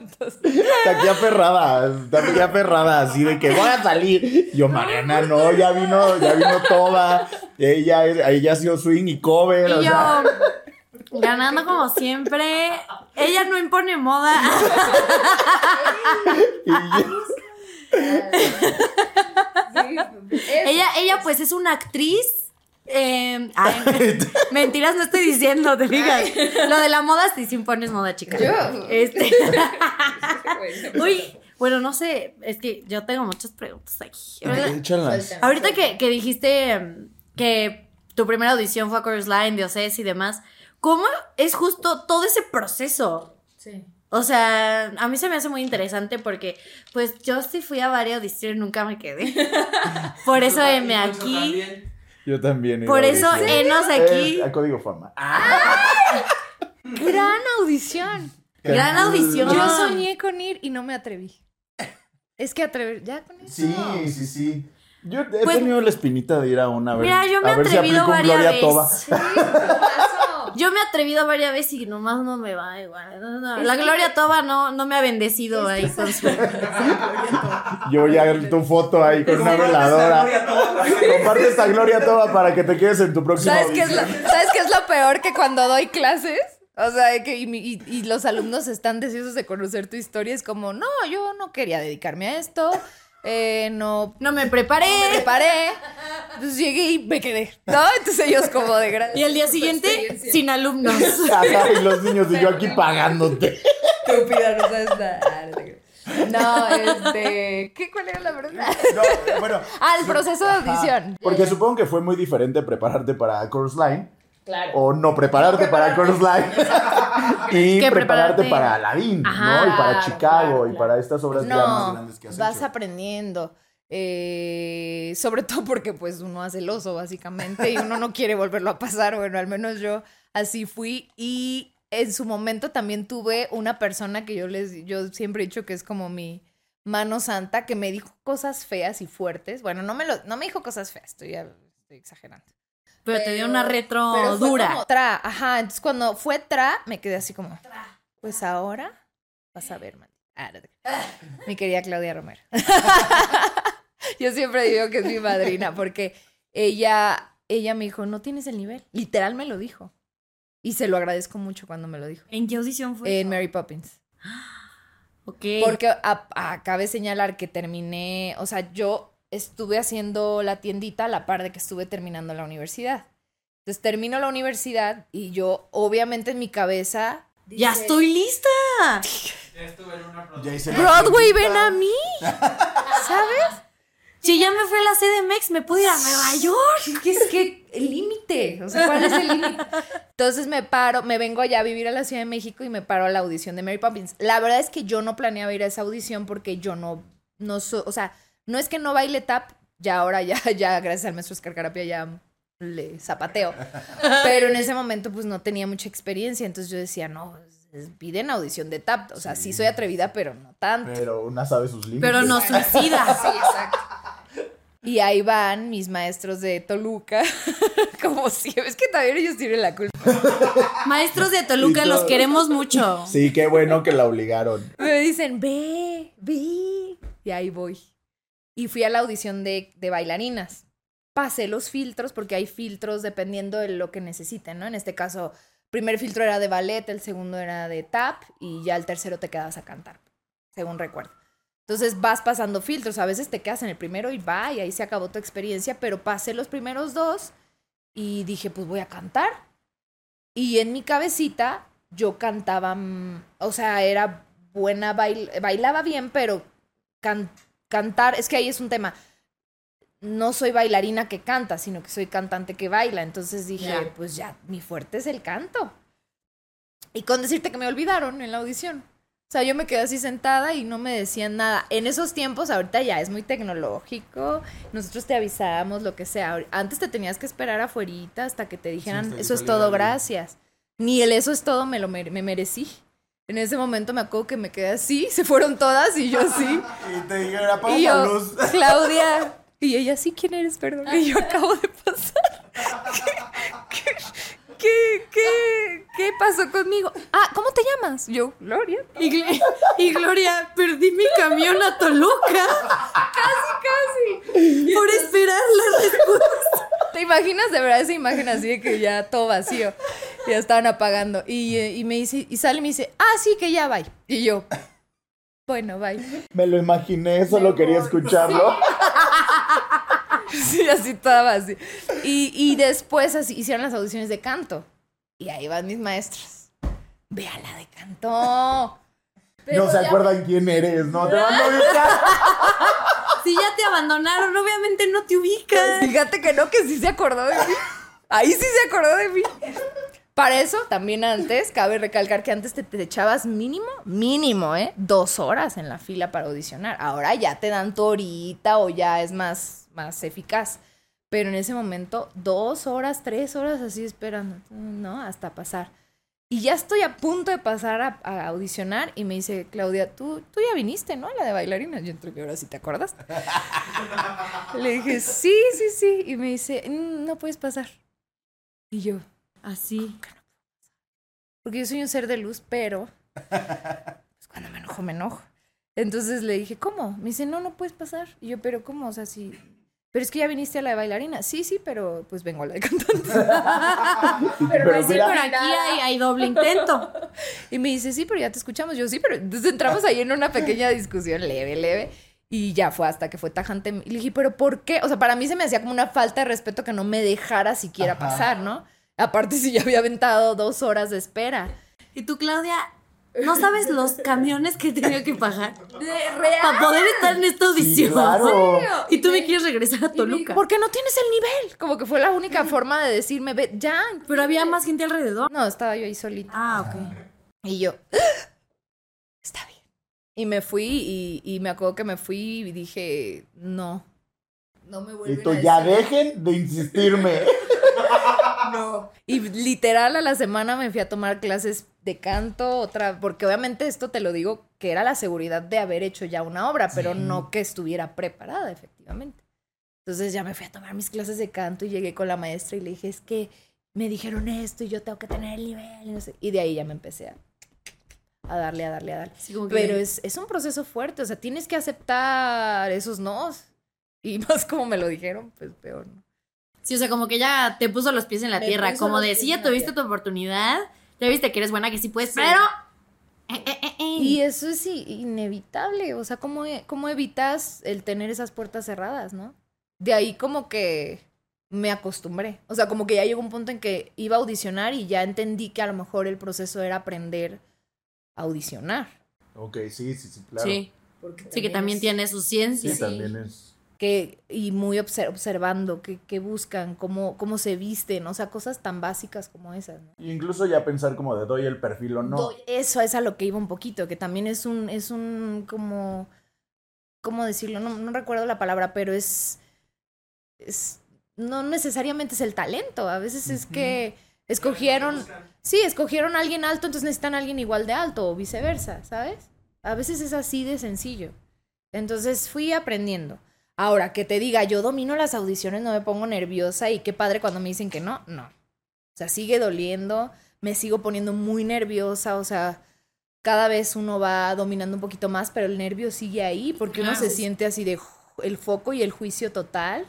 aquí aferrada, está aquí aferrada, así de que voy a salir. Yo, Mariana, no, ya vino, ya vino toda. Ella, es- ella ha sido swing y cover. o Y sea, yo, ganando como siempre. Ella no impone moda. y yo- Ella, ella pues es una actriz. Eh, ay, mentiras no estoy diciendo, te fijas. Lo de la moda sí, sí impones moda, chica. Este. <laughs> Uy, bueno, no sé, es que yo tengo muchas preguntas aquí. Ahorita que, que dijiste em, que tu primera audición fue a Chorus Line, Dioses y demás, ¿cómo es justo todo ese proceso? Sí. O sea, a mí se me hace muy interesante porque, pues, yo sí fui a varias audiciones y nunca me quedé. <laughs> Por eso M aquí. Yo también. Por eso enos aquí. Eh, a código fama. Gran audición. Gran audición. Yo soñé con ir y no me atreví. Es que atrever, ya con eso. Sí, sí, sí. Yo he Pues- tenido la espinita de ir a una vez. Mira, yo me a he ver si atrevido varias veces. Yo me he atrevido varias veces y nomás no me va igual. No, no, La Gloria Toba no, no me ha bendecido ahí con su. Yo ya tu foto ahí con una veladora. Comparte esta Gloria Toba para que te quedes en tu próximo ¿Sabes qué, es lo, ¿Sabes qué es lo peor que cuando doy clases? O sea, que y, mi- y- y los alumnos están deseosos de conocer tu historia. Es como, no, yo no quería dedicarme a esto. Eh, no No me preparé. me preparé. Entonces llegué y me quedé. ¿No? Entonces ellos como de gran. Y el día siguiente, sin alumnos. <laughs> Ajá, y los niños y yo aquí pagándote. estúpida, no sabes nada. Ah, no. No, este. ¿Qué, ¿Cuál era la verdad? No, bueno. Ah, el proceso de audición. Porque supongo que fue muy diferente prepararte para Chorus Line Claro. o no prepararte para Chorus Line y prepararte prepararte. para Aladdin, Ajá, ¿no? Y para Chicago claro, y claro. para estas obras ya más No, grandes que has vas hecho. aprendiendo. Eh, sobre todo porque pues uno hace el oso básicamente y uno no quiere volverlo a pasar. Bueno, al menos yo así fui y en su momento también tuve una persona que yo les, yo siempre he dicho que es como mi mano santa que me dijo cosas feas y fuertes. Bueno, no me lo, no me dijo cosas feas, estoy exagerando. Pero te dio una retro Pero fue dura. como tra, ajá. Entonces cuando fue tra, me quedé así como, pues ahora vas a ver, man. Ah. Mi querida Claudia Romero. <laughs> Yo siempre digo que es mi madrina porque ella, ella me dijo, no tienes el nivel. Literal me lo dijo. Y se lo agradezco mucho cuando me lo dijo. ¿En qué audición fue? En Mary Poppins. <gasps> ok. Porque a- a- cabe señalar que terminé, o sea, yo estuve haciendo la tiendita a la par de que estuve terminando la universidad. Entonces termino la universidad y yo, obviamente en mi cabeza... Ya estoy lista. <laughs> estuve en una Broadway, ven a mí. <laughs> ¿Sabes? Si ya me fui a la CDMX, me pude ir a Nueva York. ¿Qué es que el límite? O sea, ¿cuál es el límite? Entonces me paro, me vengo allá a vivir a la Ciudad de México y me paro a la audición de Mary Poppins. La verdad es que yo no planeaba ir a esa audición porque yo no, no soy, o sea, no es que no baile tap, ya ahora ya, <laughs> ya gracias al maestro Oscar Carapia ya le zapateo. <laughs> Pero en ese momento pues no tenía mucha experiencia, entonces yo decía, no, piden audición de tap. O sea, sí, soy atrevida, pero no tanto. Pero una sabe sus límites. Pero no suicida. <laughs> sí, exacto. Y ahí van mis maestros de Toluca, como si, es que también ellos tienen la culpa. Maestros de Toluca, los queremos mucho. Sí, qué bueno que la obligaron. Me dicen, ve, ve. Y ahí voy. Y fui a la audición de, de bailarinas. Pasé los filtros, porque hay filtros dependiendo de lo que necesiten, ¿no? En este caso, primer filtro era de ballet, el segundo era de tap, y ya el tercero te quedabas a cantar, según recuerdo. Entonces vas pasando filtros, a veces te quedas en el primero y va, y ahí se acabó tu experiencia, pero pasé los primeros dos y dije, pues voy a cantar. Y en mi cabecita yo cantaba, mm, o sea, era buena, bailaba bien, pero cantar, es que ahí es un tema. No soy bailarina que canta, sino que soy cantante que baila. Entonces dije, pues ya, mi fuerte es el canto. Y con decirte que me olvidaron en la audición. O sea, yo me quedé así sentada y no me decían nada. En esos tiempos, ahorita ya es muy tecnológico. Nosotros te avisábamos, lo que sea. Antes te tenías que esperar afuerita hasta que te dijeran, eso es todo, gracias. Ni el eso es todo me lo me merecí. En ese momento me acuerdo que me quedé así, <laughs> se fueron todas y yo sí. <laughs> y te dijeron, apaga la luz. Claudia. Y ella, sí, ¿quién eres? Perdón. Y yo acabo de pasar. <laughs> ¿Qué, ¿qué, qué, qué pasó conmigo? Ah, ¿cómo te llamas? Yo, Gloria. Y, Gloria, perdí mi camión a Toluca. casi, casi. Por esperar la respuesta. ¿Te imaginas de verdad esa imagen así de que ya todo vacío? Ya estaban apagando. Y, eh, y me dice, y sale y me dice, ah, sí, que ya va. Y yo, bueno, bye. Me lo imaginé, solo quería escucharlo. Sí, así estaba así. Y, y después así, hicieron las audiciones de canto. Y ahí van mis maestros. Véala de canto. no se acuerdan quién eres, ¿no? Te van a ubicar. Si ya te abandonaron, obviamente no te ubicas. Fíjate que no, que sí se acordó de mí. Ahí sí se acordó de mí. Para eso, también antes, cabe recalcar que antes te, te, echabas mínimo, mínimo, ¿eh? Dos horas en la fila para audicionar. Ahora ya te dan tu horita o ya es más, más eficaz. Pero en ese momento, dos horas, tres horas así esperando, ¿no? Hasta pasar. Y ya estoy a punto de pasar a, audicionar y me dice, Claudia, tú, tú ya viniste, ¿no? La de bailarina. Yo entre que ahora sí te acuerdas. <laughs> Le dije, sí, sí, sí. Y me dice, mm, no puedes pasar. Y yo, Así. Porque yo soy un ser de luz, pero <laughs> pues cuando me enojo, me enojo. Entonces le dije, ¿cómo? Me dice, no, no puedes pasar. Y yo, pero ¿cómo? O sea, sí. Pero es que ya viniste a la de bailarina. Sí, sí, pero pues vengo a la de cantante. <laughs> pero, pero, sí, por aquí hay, hay, doble intento. <laughs> Y me dice, sí, pero ya te escuchamos. Yo, sí, pero entonces entramos ahí en una pequeña discusión leve, leve. Y ya fue hasta que fue tajante. Y le dije, ¿pero por qué? O sea, para mí se me hacía como una falta de respeto que no me dejara siquiera pasar, ¿no? Aparte, si ya había aventado dos horas de espera. Y tú, Claudia, ¿no sabes los <laughs> camiones que he tenido que pagar? Para poder estar en esta audición. claro. Y tú me quieres regresar a Toluca. Porque no tienes el nivel. Como que fue la única forma de decirme, ve, ya. Pero había más gente alrededor. No, estaba yo ahí solita. Ah, ok. Y yo, está bien. Y me fui y, y me acuerdo que me fui y dije, no. No me vuelven Y tú, ya dejen de insistirme. <laughs> <laughs> no. Y literal a la semana me fui a tomar clases de canto, otra, porque obviamente esto te lo digo que era la seguridad de haber hecho ya una obra, pero no que estuviera preparada, efectivamente. Entonces ya me fui a tomar mis clases de canto y llegué con la maestra y le dije, es que me dijeron esto y yo tengo que tener el nivel. Y, de ahí ya me empecé a, a darle, a darle, a darle. Pero es, es un proceso fuerte, o sea, tienes que aceptar esos nos. Y <laughs> más como me lo dijeron, pues peor, ¿no? Sí, o sea, como que ya te puso los pies en la tierra. Como de, sí, ya tuviste tu oportunidad. Ya viste que eres buena, que sí puedes, pero. Eh, eh, eh, y eso es inevitable. O sea, ¿cómo, ¿cómo evitas el tener esas puertas cerradas, no? De ahí como que me acostumbré. O sea, como que ya llegó un punto en que iba a audicionar y ya entendí que a lo mejor el proceso era aprender audicionar. Ok, sí, sí, sí, claro. Sí. sí, que también tiene su ciencia. Sí, también es. Que, y muy observando qué buscan, cómo, cómo se visten, o sea, cosas tan básicas como esas. Incluso ya pensar como de doy el perfil o no. eso es a lo que iba un poquito, que también es un, es un como, ¿cómo decirlo? No, no recuerdo la palabra, pero es, es, no necesariamente es el talento, a veces es que escogieron, sí, escogieron a alguien alto, entonces necesitan a alguien igual de alto o viceversa, ¿sabes? A veces es así de sencillo. Entonces fui aprendiendo. Ahora, que te diga, yo domino las audiciones, no me pongo nerviosa y qué padre cuando me dicen que no, no. O sea, sigue doliendo, me sigo poniendo muy nerviosa, o sea, cada vez uno va dominando un poquito más, pero el nervio sigue ahí porque uno se siente así de el foco y el juicio total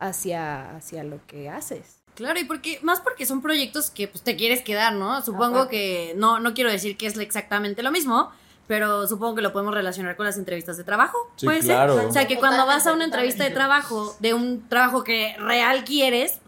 hacia, hacia lo que haces. Claro, y porque, más porque son proyectos que pues, te quieres quedar, ¿no? Supongo que, no, no quiero decir que es exactamente lo mismo, pero supongo que lo podemos relacionar con las entrevistas de trabajo. Sí, claro. O sea, que cuando vas a una entrevista de trabajo, de un trabajo que real quieres,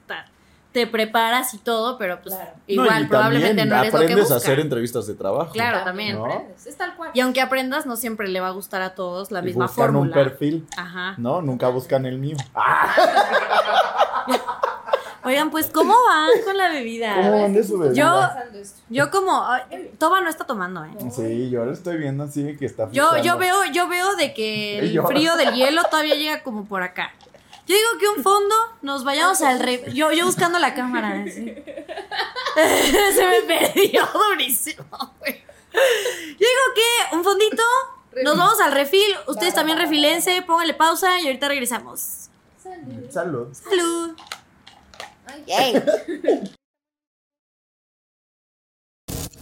te preparas y todo, pero pues igual probablemente no eres lo que buscas. a hacer entrevistas de trabajo. Claro, también. Es tal cual. Y aunque aprendas, no siempre le va a gustar a todos la misma buscan fórmula. un perfil. Ajá. No, nunca buscan el mío. <laughs> Oigan, pues, ¿cómo van con la bebida? ¿Cómo van de su bebida? Yo, yo como, Toba no está tomando, ¿eh? Sí, yo lo estoy viendo así que está Yo, yo veo, yo veo de que el frío del hielo todavía llega como por acá. Yo digo que un fondo, nos vayamos al rey. Yo, yo buscando la cámara. <laughs> Se me perdió durísimo, güey. Yo digo que un fondito, nos vamos al refil. Ustedes también refilense, pónganle pausa y ahorita regresamos. Salud. Salud. Salud. <laughs>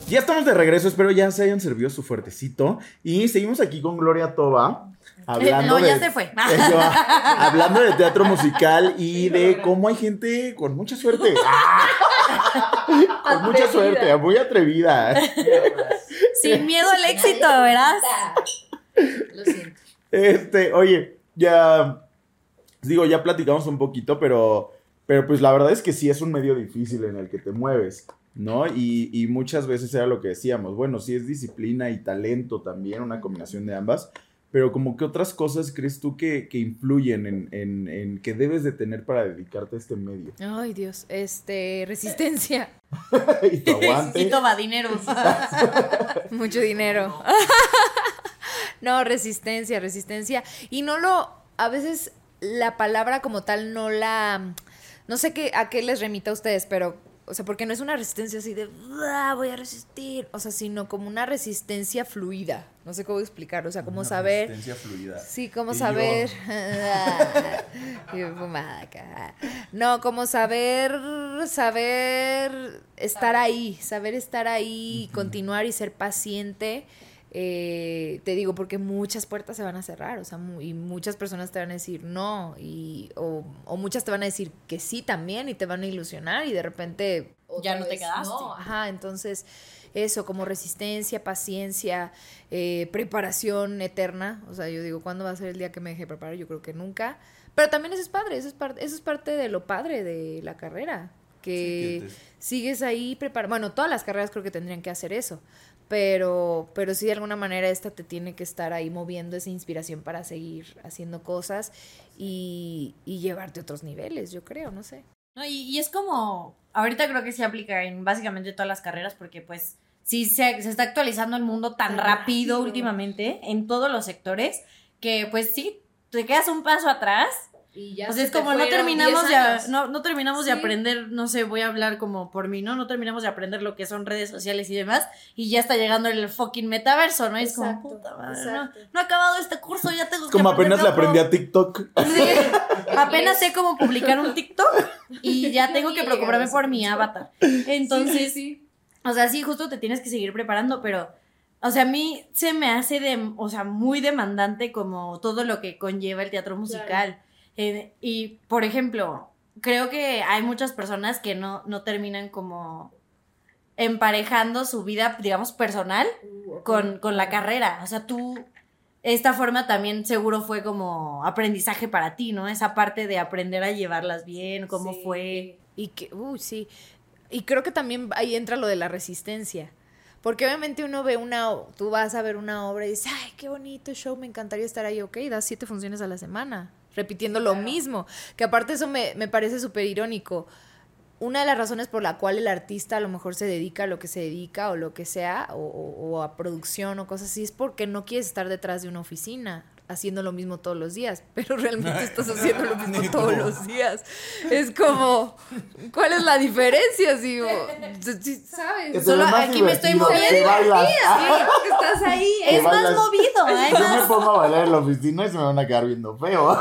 Ya estamos de regreso, espero ya se hayan servido su fuertecito. Y seguimos aquí con Gloria Toba. <laughs> Hablando no, ya se fue. <laughs> hablando de teatro musical y de cómo hay gente con mucha suerte. con mucha suerte, muy atrevida. Sin miedo al éxito, ¿verdad? Lo siento. Este, oye, ya. Digo, ya platicamos un poquito, pero pero pues la verdad es que sí es un medio difícil en el que te mueves, ¿no? Y, muchas veces era lo que decíamos, bueno, sí es disciplina y talento también, una combinación de ambas, pero como que otras cosas crees tú que, influyen en, en, que debes de tener para dedicarte a este medio. Ay, Dios, este, resistencia. <laughs> y tu <laughs> aguante. Y toma dinero. <laughs> Mucho dinero. no, resistencia, resistencia. Y no lo, a veces la palabra como tal no la no sé qué, a qué les remita a ustedes, pero, o sea, porque no es una resistencia así de, voy a resistir, o sea, sino como una resistencia fluida. No sé cómo explicar, o sea, como saber... Resistencia fluida. Sí, como saber... <laughs> <laughs> no, como saber, saber estar ahí, saber estar ahí, continuar y ser paciente eh, te digo, porque muchas puertas se van a cerrar, o sea, y muchas personas te van a decir no, y, o, muchas te van a decir que sí también y te van a ilusionar y de repente... Ya no te quedaste. Ajá, entonces eso, como resistencia, paciencia, eh, preparación eterna, o sea, yo digo, ¿cuándo va a ser el día que me deje preparar? Yo creo que nunca. Pero también eso es padre, eso es, parte eso es parte de lo padre de la carrera, que, sigues ahí preparando. Bueno, todas las carreras creo que tendrían que hacer eso, pero, pero sí de alguna manera esta te tiene que estar ahí moviendo esa inspiración para seguir haciendo cosas y, llevarte a otros niveles, yo creo, no sé. No, y, es como, ahorita creo que se aplica en básicamente todas las carreras porque pues sí se, se está actualizando el mundo tan, rápido últimamente en todos los sectores que pues sí, te quedas un paso atrás y ya es como no terminamos de, no, no terminamos de aprender, no sé, voy a hablar como por mí, ¿no? No terminamos de aprender lo que son redes sociales y demás, y ya está llegando el fucking metaverso, ¿no? es como, puta madre, no, no, he acabado este curso, ya tengo Como apenas le aprendí a TikTok. <laughs> apenas sé cómo publicar un <laughs> TikTok y ya tengo que preocuparme por mi avatar. Entonces, o sea, sí, justo te tienes que seguir preparando, pero... O sea, a mí se me hace de, o sea, muy demandante como todo lo que conlleva el teatro musical. Eh, y, por ejemplo, creo que hay muchas personas que no, no terminan como emparejando su vida, digamos, personal uh, con, con la carrera. O sea, tú, esta forma también seguro fue como aprendizaje para ti, ¿no? Esa parte de aprender a llevarlas bien, cómo fue. Y que, uy, sí. Y creo que también ahí entra lo de la resistencia Porque obviamente uno ve una, tú vas a ver una obra y dices, ay, qué bonito show, me encantaría estar ahí, ok, das siete funciones a la semana, repitiendo lo mismo. Que aparte eso me, me parece súper irónico. Una de las razones por la cual el artista a lo mejor se dedica a lo que se dedica o lo que sea, o, o a producción o cosas así, es porque no quieres estar detrás de una oficina haciendo lo mismo todos los días, <laughs> pero realmente <laughs> estás haciendo lo mismo todos los días. Es como, ¿cuál es la diferencia? Si, ¿sabes? Solo aquí me estoy moviendo. Sí, estás ahí. <laughs> Es más movido. ¿eh? Yo me pongo a bailar en la oficina y se me van a quedar viendo feo.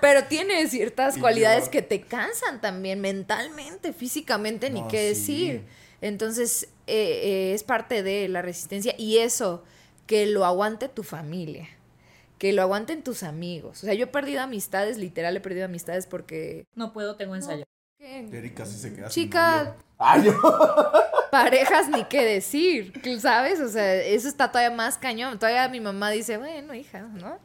Pero tiene ciertas cualidades que te cansan también mentalmente, físicamente, ni qué decir. Entonces, eh, eh, es parte de la resistencia y eso, que lo aguante tu familia que lo aguanten tus amigos. O sea, yo he perdido amistades, literal he perdido amistades porque... No puedo, tengo ensayo. Erika sí se queda Chica, <laughs> parejas ni qué decir, ¿sabes? O sea, eso está todavía más cañón. Todavía mi mamá dice, bueno, hija, ¿no?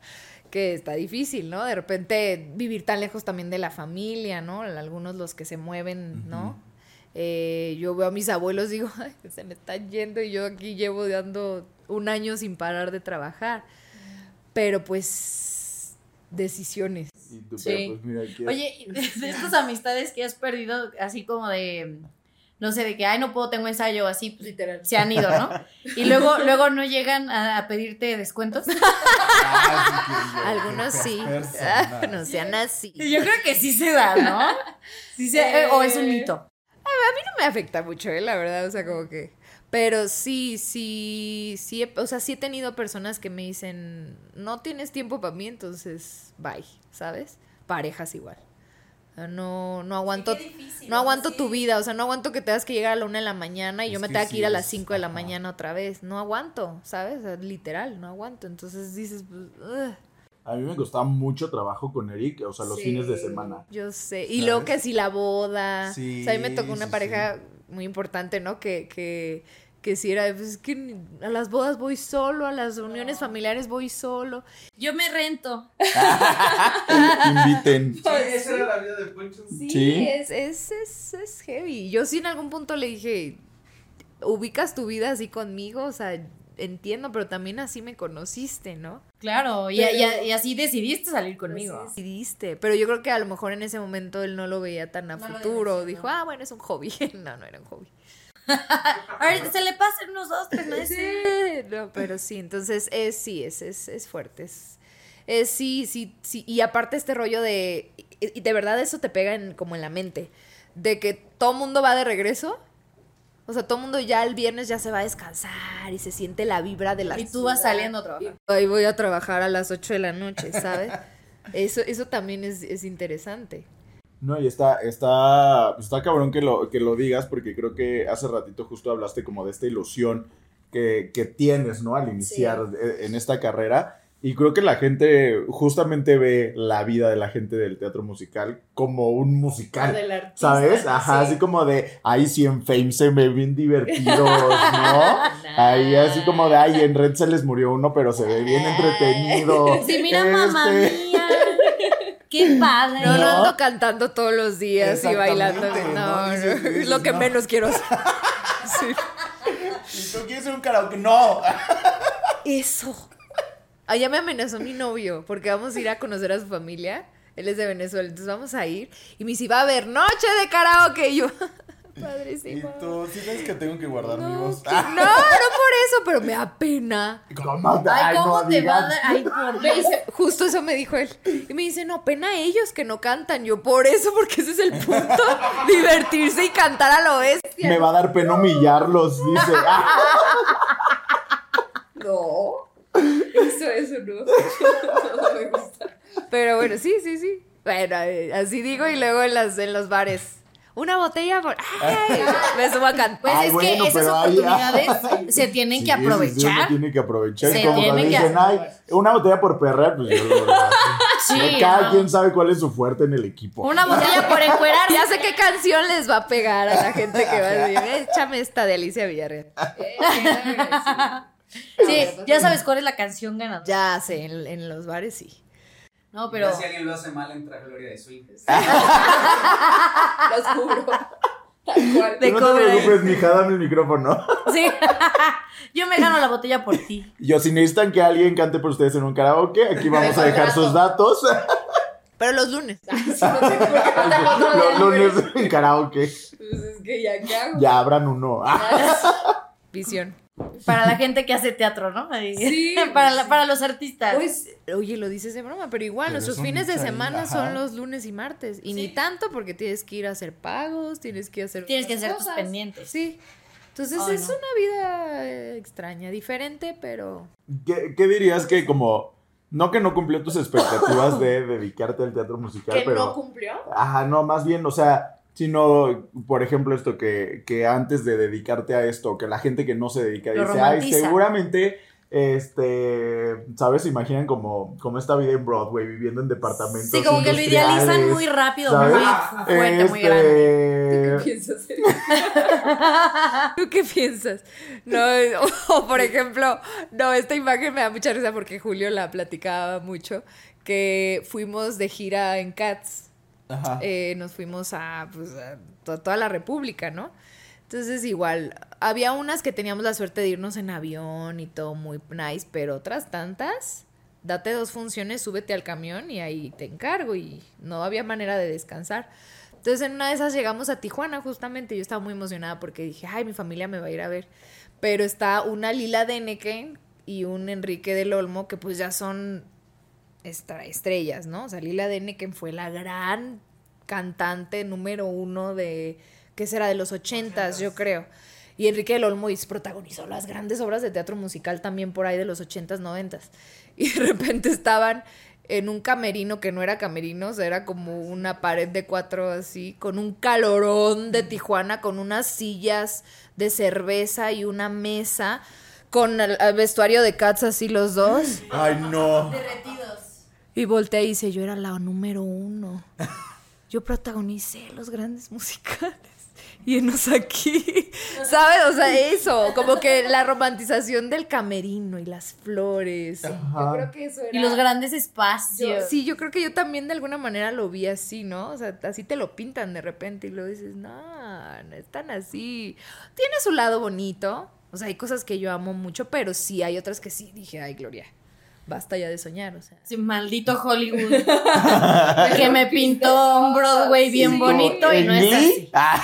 Que está difícil, ¿no? De repente vivir tan lejos también de la familia, ¿no? Algunos los que se mueven, ¿no? Eh, yo veo a mis abuelos, digo, Ay, se me están yendo y yo aquí llevo dando un año sin parar de trabajar. Pero pues decisiones. sí. Pues, Oye, <laughs> de estas amistades que has perdido, así como de, no sé, de que, ay, no puedo, tengo ensayo, así, pues, Literal. se han ido, ¿no? Y luego, <laughs> luego no llegan a, pedirte descuentos. Ah, Algunos sí, ah, no sean así. Yo creo que sí se da, ¿no? Sí se, o es un mito. A mí no me afecta mucho, ¿eh? la verdad, o sea, como que... Pero sí, sí, sí, o sea, sí he tenido personas que me dicen, no tienes tiempo para mí, entonces, bye, ¿sabes? Parejas igual. No, no aguanto, no aguanto tu vida, o sea, no aguanto que tengas que llegar a la una de la mañana y yo me tenga que ir a las cinco de la mañana otra vez. No aguanto, ¿sabes? literal, no aguanto. Entonces dices, pues, A mí me costaba mucho trabajo con Eric, o sea, los fines de semana. Yo sé. Y luego que si la boda. Sí, o sea, a mí me tocó una pareja muy importante, ¿no? Que, que, que si era, pues que a las bodas voy solo, a las reuniones familiares voy solo. Yo me rento. <laughs> Inviten. <laughs> Sí, esa era la vida de Poncho. Sí, Es, es, es, es heavy. Yo sí en algún punto le dije, ubicas tu vida así conmigo, o sea, entiendo, pero también así me conociste, ¿no? Claro, y, así decidiste salir conmigo. decidiste, pero yo creo que a lo mejor en ese momento él no lo veía tan a futuro, dijo, ah, bueno, es un hobby. <laughs> no, no era un hobby. <laughs> a ver, se le pasan unos dos, tres meses. no, pero sí, entonces es, sí, es, es, es fuerte, es, es, sí, sí, sí, y aparte este rollo de, y de verdad eso te pega en, como en la mente, de que todo mundo va de regreso o sea, todo el mundo ya el viernes ya se va a descansar y se siente la vibra de la Y tú vas saliendo a trabajar. Ahí voy a trabajar a las 8 de la noche, ¿sabes? <laughs> eso, eso también es, interesante. No, y está, está, está cabrón que lo, que lo digas porque creo que hace ratito justo hablaste como de esta ilusión que, que tienes, ¿no? Al iniciar en esta carrera. Y creo que la gente justamente ve la vida de la gente del teatro musical como un musical. ¿Sabes? Ajá, así como de, ahí sí en Fame se me ven divertidos, ¿no? <laughs> ahí así como de, ay, en Red se les murió uno, pero se ve bien entretenido. <laughs> Sí, mira, mamá este mía. <laughs> Qué padre. No, no ando cantando todos los días y bailando. No, no, es lo que menos quiero hacer. Sí. ¿Y tú quieres ser un karaoke? No. Eso. Allá me amenazó mi novio porque vamos a ir a conocer a su familia. Él es de Venezuela, entonces vamos a ir. Y me dice, va a haber noche de karaoke. Y yo, <laughs> padrísimo. Y tú, ¿sí sabes que tengo que guardar mi voz? No, no por eso, pero me da pena. ¿Cómo, Ay, ¿cómo te va a dar? Ay, por <laughs> dice, Justo eso me dijo él. Y me dice, no, pena ellos que no cantan. Yo, por eso, porque ese es el punto. <laughs> divertirse y cantar a lo bestia. Me va a dar pena humillarlos, dice. no. <laughs> Eso, eso <laughs> no. no me gusta. Pero bueno, sí, sí, sí. Bueno, eh, así digo y luego en, las, en los bares. Una botella por. ¡Ay! <laughs> Me subo a cantar. Pues es que esas oportunidades se tienen que aprovechar. se tiene que aprovechar. Se como tienen dicen, que... Ay, una botella por perrer, pues yo lo Sí. Cada quien sabe cuál es su fuerte en el equipo. Una botella por encuerar. Ya sé qué canción les va a pegar a la gente que va a decir, échame esta de Alicia Villarreal. Sí, ya sabes cuál es la canción ganadora. Ya sé, en, los bares sí. No, pero. si alguien lo hace mal, entra Gloria de Swing. <laughs> <laughs> Los juro. De no te preocupes, mija, dame el micrófono. <laughs> Sí. Yo me gano la botella por ti. Yo, si necesitan que alguien cante por ustedes en un karaoke, aquí vamos a dejar sus datos. Pero los lunes. los lunes en karaoke. Pues es que ya, ¿qué hago? Ya abran uno. Visión. Para la gente que hace teatro, ¿no? Sí. <laughs> para, para los artistas. Pues, oye, lo dices de broma, pero igual, nuestros fines de semana son los lunes y martes. Y ni tanto porque tienes que ir a hacer pagos, tienes que hacer. Tienes que hacer tus pendientes. Sí. Entonces es una vida extraña, diferente, pero. ¿Qué, ¿Qué, dirías que como. No que no cumplió tus <laughs> expectativas de dedicarte al teatro musical, ¿Que pero. no cumplió? Ajá, no, más bien, o sea, sino, por ejemplo, esto que, que antes de dedicarte a esto, que la gente que no se dedica dice, ay, seguramente este, ¿sabes? Se imaginan como, como esta vida en Broadway, viviendo en departamentos. Sí, como que lo idealizan muy rápido, muy fuerte, muy grande. ¿Tú qué piensas? <laughs> ¿Tú qué piensas? No, <laughs> o por ejemplo, no, esta imagen me da mucha risa porque Julio la platicaba mucho, que fuimos de gira en Cats eh, nos fuimos a, pues, toda la República, ¿no? Entonces igual, había unas que teníamos la suerte de irnos en avión y todo muy nice, pero otras tantas, date dos funciones, súbete al camión y ahí te encargo y no había manera de descansar. Entonces en una de esas llegamos a Tijuana justamente, yo estaba muy emocionada porque dije, ay, mi familia me va a ir a ver, pero está una Lila Deneken y un Enrique del Olmo que pues ya son estrellas, ¿no? O sea, Lila Deneken fue la gran cantante número uno de, ¿qué será? De los ochentas, yo creo. Y Enrique del Olmo protagonizó las grandes obras de teatro musical también por ahí de los ochentas, noventas. <laughs> Y de repente estaban en un camerino que no era camerino, o sea, era como una pared de cuatro así, con un calorón de Tijuana, con unas sillas de cerveza y una mesa, con el, vestuario de Cats así los dos. Ay, no. Derretidos. Y volteé y dice, yo era la número uno. <laughs> Yo protagonicé los grandes musicales. Y enos aquí, <laughs> ¿sabes? O sea, eso, como que la romantización del camerino y las flores. Yo creo que eso era... Y los grandes espacios. sí, yo creo que yo también de alguna manera lo vi así, ¿no? O sea, así te lo pintan de repente y luego dices, no, no es tan así. Tiene su lado bonito, o sea, hay cosas que yo amo mucho, pero sí hay otras que sí dije, ay, Gloria, basta ya de soñar, o sea. Sí, maldito Hollywood. <laughs> que me pintó un Broadway bien bonito y no es así. Ah.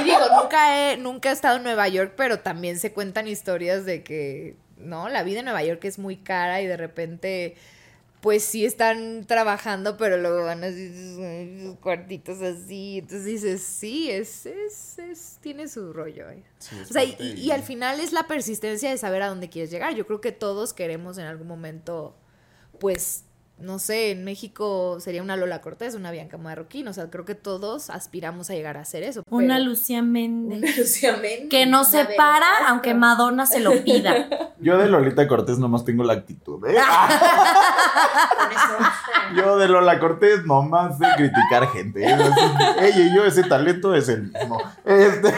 Y digo, nunca he, nunca he estado en Nueva York, pero también se cuentan historias de que, ¿no? La vida en Nueva York es muy cara y de repente pues sí están trabajando, pero luego van así sus cuartitos así. Entonces dices, sí, es, es, es tiene su rollo. ¿eh? o sea, y, y, al final es la persistencia de saber a dónde quieres llegar. Yo creo que todos queremos en algún momento, pues, no sé, en México sería una Lola Cortés, una Bianca Marroquín, o sea, creo que todos aspiramos a llegar a hacer eso. Una Lucía Méndez. Una Lucía Méndez. Que no se para aunque Madonna se lo pida. <laughs> Yo de Lolita Cortés nomás tengo la actitud, ¿eh? <laughs> yo de Lola Cortés nomás de criticar gente. ¿eh? Ella y yo ese talento es el mismo. Este...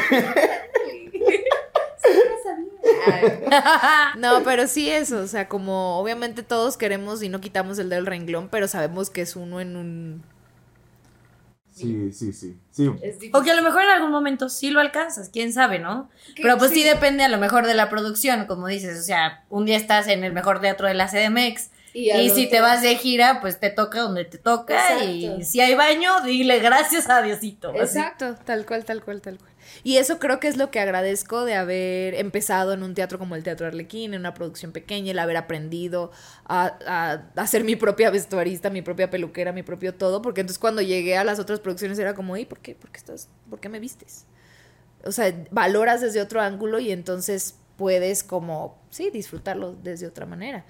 no, pero sí eso, o sea, como obviamente todos queremos y no quitamos el del renglón, pero sabemos que es uno en un... Sí, sí, sí. sí. O que a lo mejor en algún momento sí lo alcanzas, quién sabe, ¿no? Pero pues sí. depende a lo mejor de la producción, como dices, o sea, un día estás en el mejor teatro de la CDMX y, si te vas de gira, pues te toca donde te toca y si hay baño, dile gracias a Diosito. Exacto, tal cual, tal cual, tal cual. Y eso creo que es lo que agradezco de haber empezado en un teatro como el Teatro Arlequín, en una producción pequeña, el haber aprendido a, a, ser mi propia vestuarista, mi propia peluquera, mi propio todo, porque entonces cuando llegué a las otras producciones era como, ¿y por qué? ¿Por qué, estás, ¿por qué me vistes? O sea, valoras desde otro ángulo y entonces puedes como, sí, disfrutarlo desde otra manera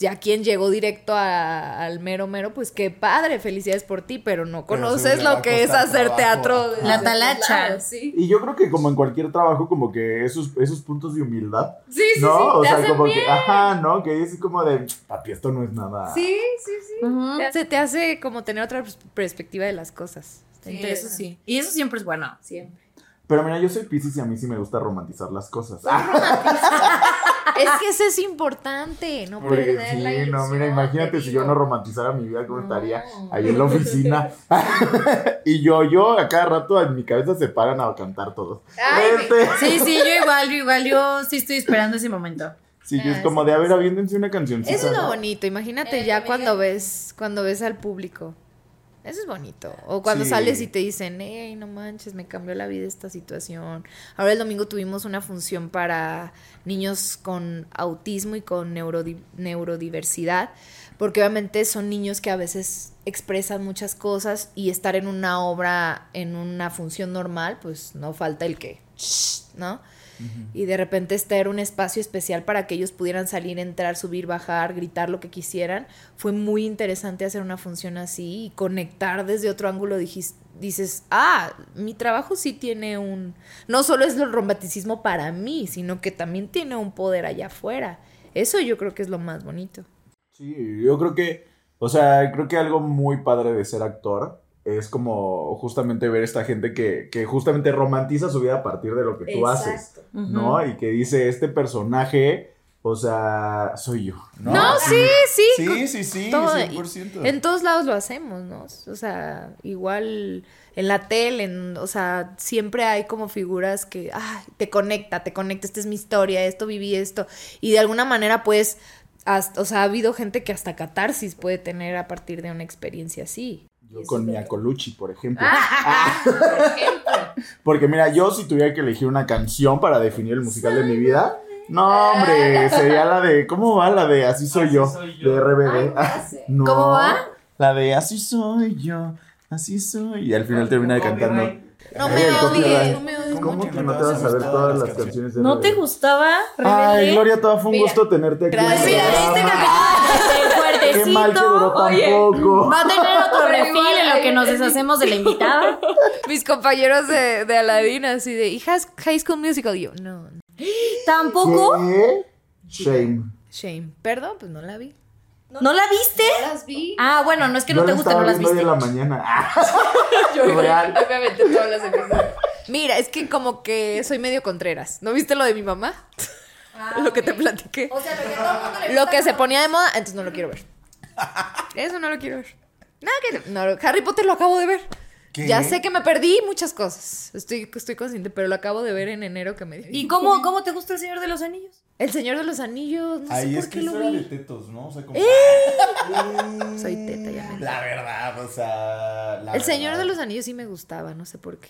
ya quien llegó directo al mero mero, pues qué padre, felicidades por ti, pero no conoces lo que es hacer teatro. La talacha. Y yo creo que como en cualquier trabajo, como que esos, esos puntos de humildad. Sí, sí, ¿no? sí. O sea, como que, ajá, ¿no? Que es como de, papi, esto no es nada. Sí, sí, sí. Se te hace como tener otra perspectiva de las cosas. Sí, eso sí. Y eso siempre es bueno. Siempre. Pero mira, yo soy Pisces y a mí sí me gusta romantizar las cosas. <laughs> Es que eso es importante, no Porque perder la sí, no, mira, imagínate te si yo no romantizara mi vida, ¿cómo estaría ahí en la oficina? <laughs> y yo, yo, a cada rato en mi cabeza se paran a cantar todos. Ay, Este, Sí, sí, yo igual, yo igual, yo sí estoy esperando ese momento. Sí, yo es Ah, como sí, de, a ver, una. Eso es lo ¿no? bonito, imagínate Eh, ya cuando es- ves, cuando ves al público. Eso es bonito. O cuando Sí. sales y te dicen, hey, no manches, me cambió la vida esta situación. Ahora el domingo tuvimos una función para niños con autismo y con neurodi- neurodiversidad, porque obviamente son niños que a veces expresan muchas cosas y estar en una obra, en una función normal, pues no falta el que, ¿no? Y de repente este era un espacio especial para que ellos pudieran salir, entrar, subir, bajar, gritar lo que quisieran. Fue muy interesante hacer una función así y conectar desde otro ángulo. Dices, ah, mi trabajo sí tiene un... No solo es el romanticismo para mí, sino que también tiene un poder allá afuera. Eso yo creo que es lo más bonito. Sí, yo creo que, o sea, creo que algo muy padre de ser actor es como justamente ver esta gente que, que justamente romantiza su vida a partir de lo que tú haces, ¿no? Y que dice, este personaje, o sea, soy yo, ¿no? No, sí, sí. Sí, sí, sí, todo- 100%. En todos lados lo hacemos, ¿no? O sea, igual en la tele, en- o sea, siempre hay como figuras que, ay, te conecta, te conecta, esta es mi historia, esto viví esto. Y de alguna manera, pues, hasta- o sea, ha habido gente que hasta catarsis puede tener a partir de una experiencia así. Yo con Mia Colucci, por ejemplo. Ah, por ejemplo. Porque mira, yo si tuviera que elegir una canción para definir el musical de mi vida, no, hombre, sería la de, ¿cómo va? La de Así soy Así yo, soy yo. de RBD. Ah, no no, ¿Cómo va? La de Así soy yo, así soy. Y al final termina de cantando. No me odies, no me odies ¿Cómo mucho. que no te vas a saber todas las canciones de ¿No te gustaba? Ay? Gloria, todo fue un gusto tenerte aquí. gracias. Mira, este capítulo Qué mal que duró tan Oye, poco. Va a tener refil en lo que nos deshacemos de la invitada. <laughs> Mis compañeros de, de Aladdin, así de, hijas, High School Musical. Y yo, no, no. ¿Tampoco? ¿Qué? Shame. Shame. Perdón, pues no la vi. ¿No la viste? las vi. Ah, bueno, no es que no Yo te guste, no las viste. en la mañana. <laughs> <laughs> Yo Real. obviamente todas las episodios. Mira, es que como que soy medio contreras. ¿No viste lo de mi mamá? lo que te platiqué. O sea, lo que todo el mundo le Lo que se ponía de moda, entonces no lo quiero ver. Eso no lo quiero ver. Nada que no, Harry Potter lo acabo de ver. ¿Qué? Ya sé que me perdí muchas cosas. Estoy, estoy consciente, pero lo acabo de ver en enero que me dio. ¿Y cómo, cómo te gusta el Señor de los Anillos? El Señor de los Anillos, no Ahí sé es por que qué lo eso era de vi. tetos, ¿no? O sea, como... Soy teta, ya me La verdad, o sea... la El Señor de los Anillos sí me gustaba, no sé por qué.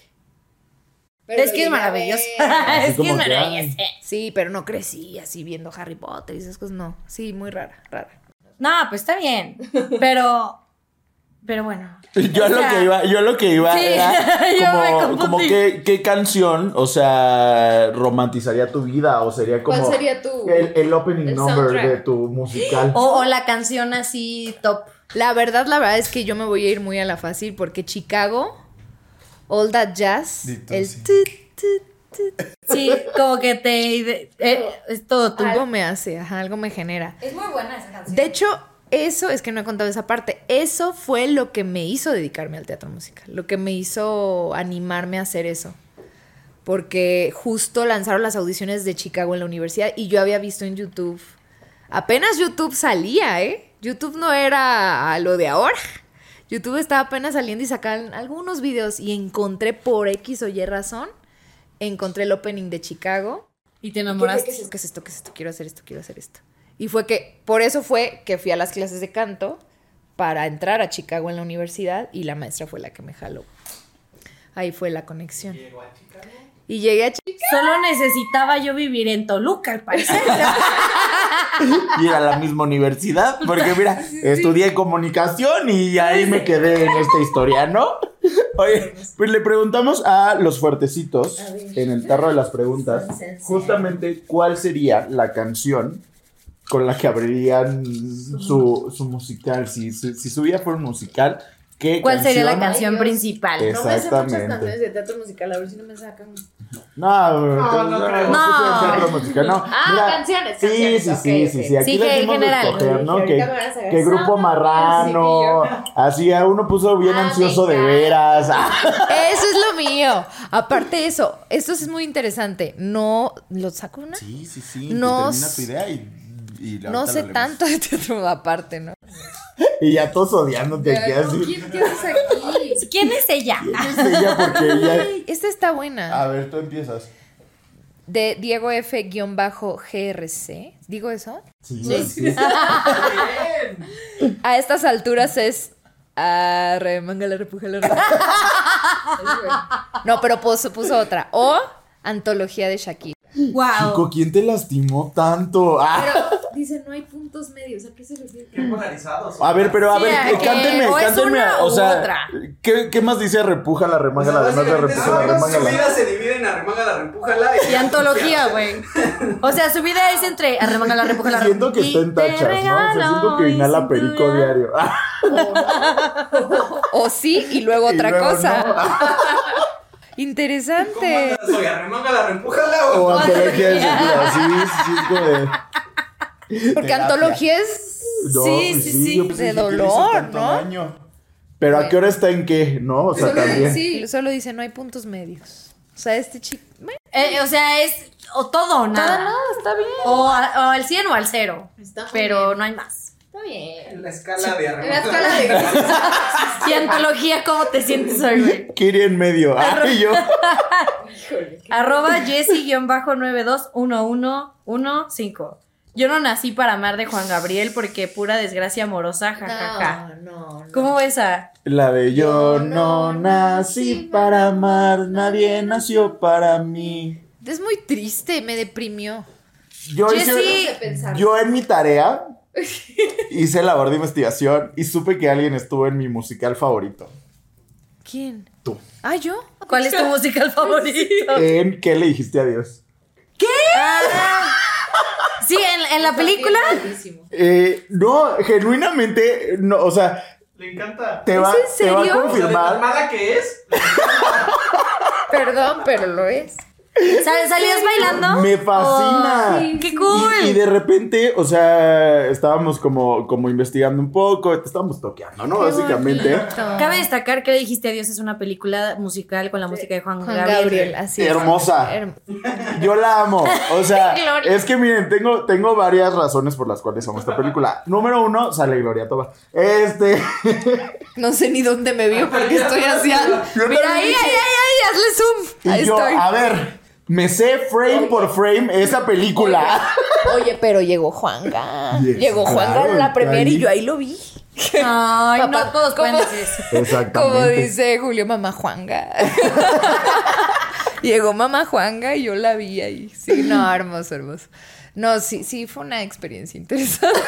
es que es maravilloso. <laughs> Es que es que, maravilloso. Sí, pero no crecí así viendo Harry Potter y esas cosas, no. Sí, muy rara, rara. No, pues está bien. Pero. Pero bueno. <laughs> Yo O lo sea, que iba, yo lo que iba Sí, era <laughs> como, como qué, qué canción, o sea, romantizaría tu vida o sería como ¿Cuál sería tu- el, el opening el number soundtrack? de tu musical. <gasps> O, o la canción así top. La verdad, la verdad es que yo me voy a ir muy a la fácil porque Chicago, All That Jazz, Dito, el sí. tut, tut, tut, Sí, como que te. eh, es todo algo me hace, ajá, algo me genera. Es muy buena esa canción. De hecho, eso es que no he contado esa parte. Eso fue lo que me hizo dedicarme al teatro musical, lo que me hizo animarme a hacer eso. Porque justo lanzaron las audiciones de Chicago en la universidad y yo había visto en YouTube. Apenas YouTube salía, ¿eh? YouTube no era lo de ahora. YouTube estaba apenas saliendo y sacaban algunos videos y encontré por X o Y razón, encontré el opening de Chicago Y te ¿Qué, enamoraste. qué es? ¿Qué es esto? ¿Qué es esto? Quiero hacer esto, quiero hacer esto. Y fue que, por eso fue que fui a las clases de canto para entrar a Chicago en la universidad y la maestra fue la que me jaló. Ahí fue la conexión. Llegó a Chicago. Y llegué a Chicago. Solo necesitaba yo vivir en Toluca, al parecer. <laughs> Y a la misma universidad, porque mira, estudié comunicación y ahí me quedé en esta historia, ¿no? Oye, pues le preguntamos a los fuertecitos en el tarro de las preguntas, justamente cuál sería la canción con la que abrirían su, su musical, si, si, si su vida fuera un musical, ¿qué ¿Cuál sería la canción? principal? Es- No me sé muchas Exactamente. canciones de teatro musical, a ver si no me sacan No, no, no, no, creo. no, No. teatro musical, no. Ah, Mira, canciones, Sí, canciones, sí, sí, sí, sí. Aquí Sí, les que general. escoger, ¿no? Que, grupo marrano. Así, a uno puso bien Ah, ansioso de veras. Eso es lo <laughs> mío. Aparte de eso, esto es muy interesante. No, ¿lo saco una? Sí, sí, sí. No termina tu idea y, y No sé tanto de teatro <laughs> aparte, ¿no? Y ya todos odiándote aquí así. ¿Qué haces aquí? ¿Quién es ella? Es ella porque ella. Esta está buena. A ver, tú empiezas. De Diego F-GRC. ¿Digo eso? Sí, sí. sí. <laughs> A estas alturas es. Arre, manga la repuja la repuja. No, pero puso, puso otra. O Antología de Shakira. Wow. Chico, ¿quién te lastimó tanto? Ah. Pero dice, no hay puntos medios. ¿A qué se refiere? Qué polarizados. A ver, pero a Sí, ver, que cántenme, o es cántenme. una O u sea, otra. ¿qué, ¿qué más dice repuja la O remanga sea, la demás de repuja la su- remanga su la? vida se divide en arremángala, repújala y... Y antología, güey. O sea, su vida es entre arremanga la repuja la Siento que y está en tachas, ¿no? O sea, regalo siento que inhala perico cintura. diario. <laughs> <laughs> O sí, y luego Y otra luego cosa. no. <laughs> ¿Cómo Interesante. andas hoy? ¿Arremángala, repújala o...? O antología de Shakira, sí, sí, es como de. <laughs> Porque terapia. antología es. No, sí, pues sí, sí. yo pensé de dolor, ¿no? daño. Pero ¿a qué hora está en qué? ¿No? O sea, Solo- también. Sí, solo dice, no hay puntos medios. O sea, este chico. Eh, o sea, es o todo o nada. Nada, nada, está bien. O, a- o al 100 o al 0. Está muy Pero bien. no hay más. Está bien. En la escala de En la escala de. <laughs> Y antología, ¿cómo te sientes hoy, güey? Kiri en medio. <laughs> Ay, yo. Arroba Jessie-9211115. Yo no nací para amar de Juan Gabriel porque pura desgracia amorosa, jajaja. No, no, no. ¿Cómo ves a? La de yo Yo no no nací para amar, nadie nació para mí. Es muy triste, me deprimió. Yo Jessie- hice, yo en mi tarea <laughs> hice labor de investigación y supe que alguien estuvo en mi musical favorito. ¿Quién? Tú. Ah, yo. ¿Cuál es tu musical <laughs> favorito? ¿En qué le dijiste adiós? <laughs> Sí, en, en la película. Eh, no, genuinamente, no, o sea, Le encanta. te ¿Es va, en te va a serio? O sea, de tan confirmar. mala que es. Perdón, pero lo es. ¿Sal- ¿Salías bailando? Me fascina. Oh, ¡Qué cool! Y, y de repente, o sea, estábamos como, como investigando un poco, estábamos toqueando, ¿no? Básicamente. Cabe destacar que Le dijiste adiós es una película musical con la música de Juan, Juan Gabriel. Gabriel, así es. Hermosa. Herm- Yo la amo. O <laughs> sea, es que miren, tengo, tengo varias razones por las cuales amo esta película. Número uno, sale Gloria Toba. Este. No sé ni dónde me vio porque estoy así. Yo Mira, ahí, ahí, ahí, ahí, hazle zoom. Y Ahí yo, estoy. a ver, me sé frame por frame esa película. Oye, pero llegó Juanga. Yes, llegó Juanga claro, la premier ahí. y yo ahí lo vi. Ay, Papá, no todos eso. Exactamente. Como dice Julio, mamá Juanga. <laughs> Llegó mamá Juanga y yo la vi ahí. Sí, no, hermoso, hermoso. No, sí, sí, fue una experiencia interesante.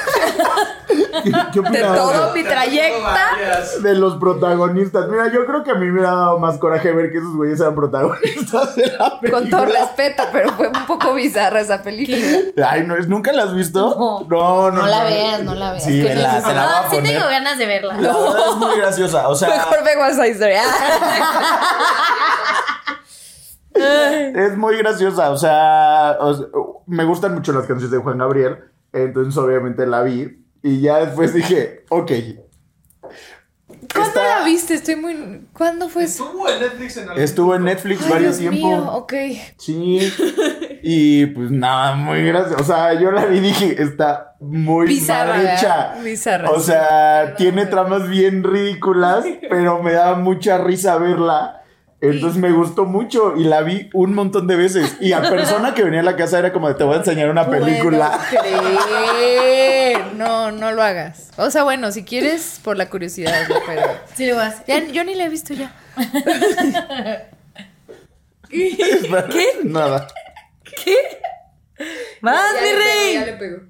¿Qué, qué De todo mi trayecta. De los protagonistas. Mira, yo creo que a mí me ha dado más coraje ver que esos güeyes eran protagonistas de la película. Con todo respeto, pero fue un poco bizarra esa película. Ay, no, ¿nunca la has visto? No. no, no. No la veas, no la veas. Sí, no- te la voy a Ah, sí poner. tengo ganas de verla. La verdad es muy graciosa, o sea, Mejor ve West Side Story. <laughs> <laughs> es muy graciosa, o sea, o sea, me gustan mucho las canciones de Juan Gabriel, entonces obviamente la vi y ya después dije, ok. ¿Cuándo Está- la viste? Estoy muy. ¿Cuándo fue eso? Estuvo en Netflix en algún Estuvo en. Netflix Ay, varios Dios tiempo. mío, ok. Sí. <laughs> Y pues nada, muy gracioso. O sea, yo la vi y dije, está muy Bizarra, mal hecha. Bizarra, O sí. sea, tiene tramas bien ridículas, pero me daba mucha risa verla. Entonces me gustó mucho y la vi un montón de veces. Y a persona que venía a la casa era como de te voy a enseñar una película. Creer. No, no lo hagas. O sea, bueno, si quieres, por la curiosidad, ¿no? pero. Sí, lo vas. Ya, yo ni la he visto ya. ¿Qué? Nada. ¡Vas, mi rey! pegó.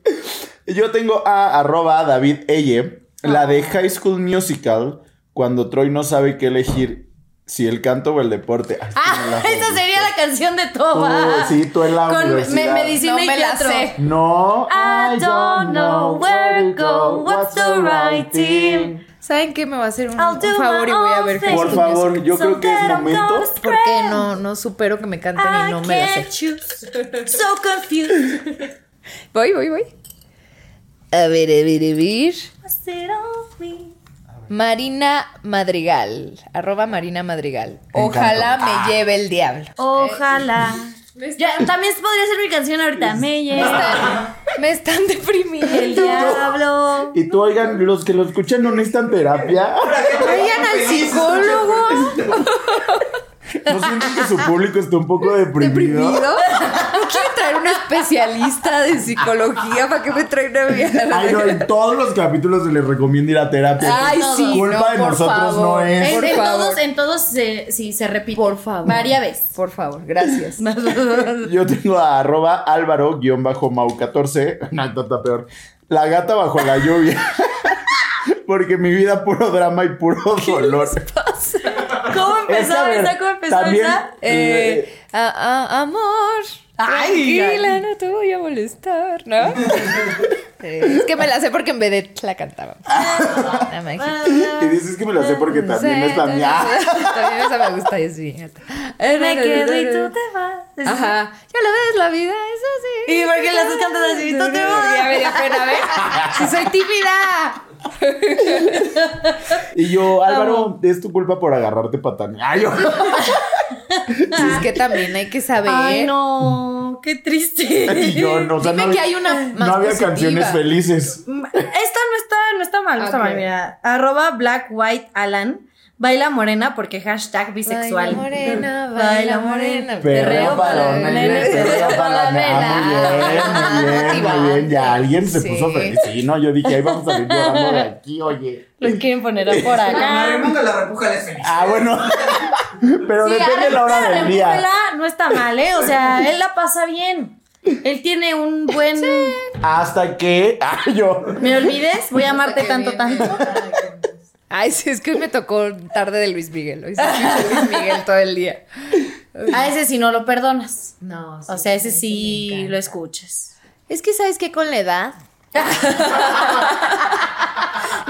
Yo tengo a arroba David Eye, la de High School Musical, cuando Troy no sabe qué elegir, si el canto o el deporte. Ay, Ah, esa sería la canción de Toba. sí, tú en la Con me- medicina No y me la teatro. No, I don't know where to go, what's the right thing. ¿Saben qué? Me va a hacer un, un favor y voy a ver Por favor, yo creo que es momento. Porque no, no supero que me canten y no me la sé. So confused. <laughs> Voy, voy, voy. A ver, a ver, a ver. Marina Madrigal. Arroba Marina Madrigal. Ojalá me lleve el diablo. Ojalá. Ya, también podría ser mi canción ahorita. Me lleva. Me están deprimiendo. El diablo. Y tú, oigan, los que lo escuchan no necesitan terapia. Vayan al psicólogo. <laughs> ¿No sienten que su público está un poco deprimido? ¿Deprimido? ¿No quieren traer un especialista de psicología para que me traiga una mierda? Ay, no, en todos los capítulos se les recomienda ir a terapia. Ay, sí. Culpa no, de por nosotros favor. no es. En, Por en favor. todos, en todos se, sí, se repite. Por favor. Varias veces. Por favor, gracias. <laughs> Yo tengo a arroba álvaro-mau14. <laughs> No, tanta peor. La gata bajo la lluvia. <laughs> Porque mi vida puro drama y puro dolor. ¿Cómo Es que, empezó a ver, esa? ¿Cómo empezó también- esa? Eh, a- a- amor. Ay, tranquila, ay. no te voy a molestar, ¿no? <laughs> Eh, es que me la sé porque en Vedette la cantaba. Y dices que me la sé porque también es la mía. También esa me gusta y es mi gata. Me quedo y tú te vas. Ajá. Ya lo ves, la vida es así. ¿Y por qué la estás cantando así? Tú te vas. Ya me dio pena, ¿ves? <laughs> Si soy tímida. <laughs> Y yo, Álvaro, es tu culpa por agarrarte patán. Ay, yo. <laughs> Si es que también hay que saber. Ay, no. Qué triste. Y yo, no, o sea, Dime no, que hay una más no había positiva. canciones felices. Esta no está, no está mal, no está mal. Mira, arroba Black White Alan. Baila morena porque hashtag bisexual. Baila morena, <laughs> Baila baila morena. Perreo para los nenes, perreo para la nena. Ah, muy bien, muy bien, <laughs> muy bien. Ya alguien se Sí. puso feliz. Sí, no, yo dije, ahí vamos a salir llorando de aquí, oye. Los quieren poner por La acá. remanga la repuja les feliz. Ah, bueno. <laughs> Pero Sí, depende de la hora del día. Repújala no está mal, ¿eh? O sea, él la pasa bien. Él tiene un buen. Hasta que. Ah, yo. ¿Me olvides? Voy a amarte tanto, tanto. Ay, sí, es que hoy me tocó tarde de Luis Miguel. Hoy sí Luis Miguel todo el día. A ese sí no lo perdonas. No, O sea, ese sí lo escuchas. Es que, ¿sabes qué? Con la edad. <laughs> ¿No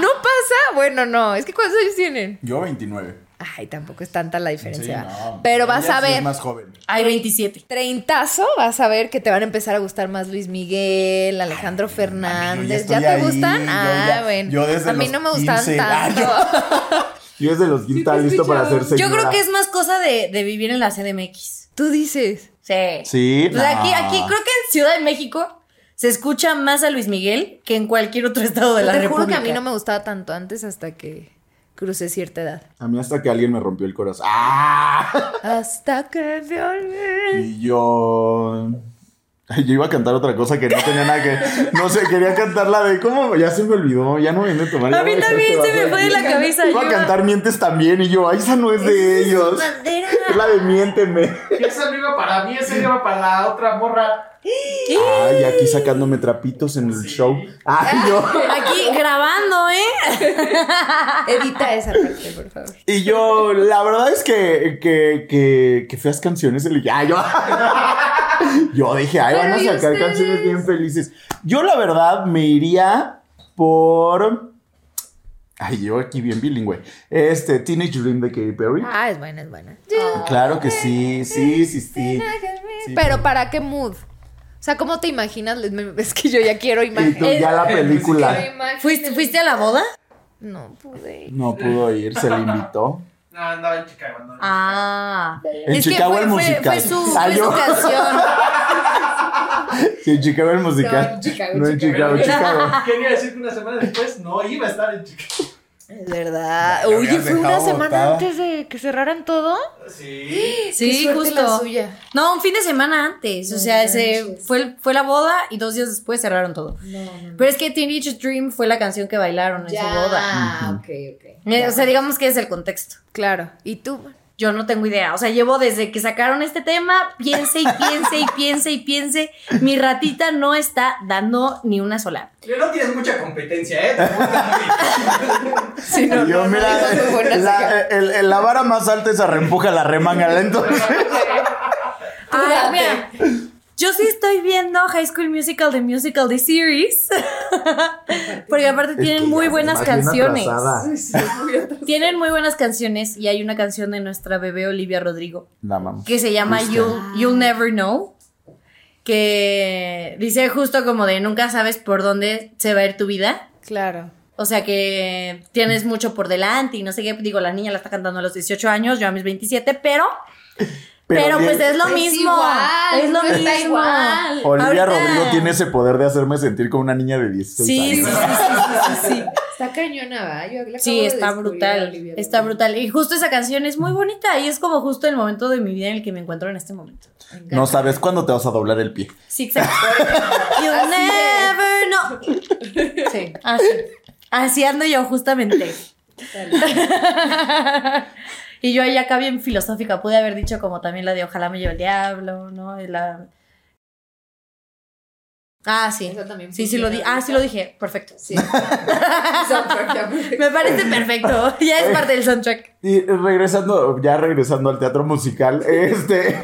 pasa? Bueno, no. Es que ¿cuántos años tienen? Yo 29. Ay, tampoco es tanta la diferencia. Sí, no, Pero vas ella a sí ver. Es más joven. Hay 27. Treintazo, vas a ver que te van a empezar a gustar más Luis Miguel, Alejandro Fernández. ¿Ya te ahí, gustan? yo ah, ya- bueno. yo desde a mí los no me gustan 15. Ah, tanto. <laughs> Yo desde los 15 está listo para hacer Yo creo que es más cosa de, de vivir en la CDMX. Tú dices. Sí. Sí, sea, aquí, aquí creo que en Ciudad de México se escucha más a Luis Miguel que en cualquier otro estado de la te República. juro que a mí no me gustaba tanto antes hasta que crucé cierta edad. A mí hasta que alguien me rompió el corazón. ¡Ah! Hasta que me olvidé. Y yo. <laughs> Yo iba a cantar otra cosa que no tenía nada que. No sé, quería cantar la de. ¿Cómo? Ya se me olvidó. Ya no viene a tomar. A mí también este se me fue de la cabeza. Iba a cantar Mientes también. Y yo, ay, esa no es de ellos. Es la de Miénteme. Esa no iba para mí, esa iba para la otra morra. Ay, aquí sacándome trapitos en el show. Ay, yo. Aquí grabando, ¿eh? <laughs> Edita esa parte, por favor. Y yo, la verdad es que, que, que, que feas canciones. elegí. Ay, yo. <laughs> Yo dije, ay, van a Pero, ¿y sacar canciones bien felices. Yo, la verdad, me iría por. Ay, yo aquí bien bilingüe. Este, Teenage Dream de Katy Perry. Ah, es buena, es buena. Claro que sí, sí, sí, sí. Sí, Pero ¿para qué mood? O sea, ¿cómo te imaginas? Es que yo ya quiero Y tú imaginar. ya la película. ¿Fuiste, ¿Fuiste a la boda? No pude. No pudo ir, se le invitó. No, andaba en Chicago. andaba en Ah. En Es que Chicago fue- el fue- musical. Fue su, Ah, fue su canción. Sí, en Chicago el musical. No, en Chicago, No en Chicago, Chicago. Chicago. <laughs> Quería decir que una semana después no iba a estar en Chicago. Es verdad. Oye, fue una semana botada. antes de que cerraran todo. Sí. <gasps> Sí, Qué justo. la suya. No, un fin de semana antes. O sea, ese fue, fue la boda y dos días después cerraron todo. Pero es que Teenage Dream fue la canción que bailaron en su boda. Ah, ok, ok. Eh, O sea, digamos que es el contexto. Claro. ¿Y tú? Yo no tengo idea. O sea, llevo desde que sacaron este tema, piense y piense y piense y piense. Mi ratita no está dando ni una sola. Pero no tienes mucha competencia, ¿eh? Sí, no, Yo, no, no mira, buenas la, acá. el- el- la vara más alta es a reempuja la remanga. Entonces, Ah, mira. Yo sí estoy viendo High School Musical, The Musical, The Series. Porque aparte tienen muy buenas canciones. tienen muy buenas canciones y hay una canción de nuestra bebé Olivia Rodrigo. Que se llama You'll, Never Know. Que dice justo como de nunca sabes por dónde se va a ir tu vida. Claro. O sea que tienes mucho por delante y no sé qué. Digo, la niña la está cantando a los 18 años, yo a mis 27, pero pero, pues es lo mismo. es lo mismo. igual. Olivia Rodrigo tiene ese poder de hacerme sentir como una niña de 16 sí, años. Sí, sí, sí, sí, <laughs> Está cañona, ¿va? Yo sí, está brutal. Está brutal. Y justo esa canción es muy bonita y es como justo el momento de mi vida en el que me encuentro en este momento. No sabes cuándo te vas a doblar el pie. Sí, exacto. <laughs> You'll never know. Sí, así. Así ando yo justamente. <laughs> Y yo ahí acá bien filosófica, pude haber dicho como también la de Ojalá me lleve el diablo, ¿no? la... Ah, sí. sí, sí lo dije. Ah, sí lo dije. Perfecto. Sí. <laughs> <laughs> me parece perfecto. Ya es parte del soundtrack. Y regresando, ya regresando al teatro musical, <laughs> este.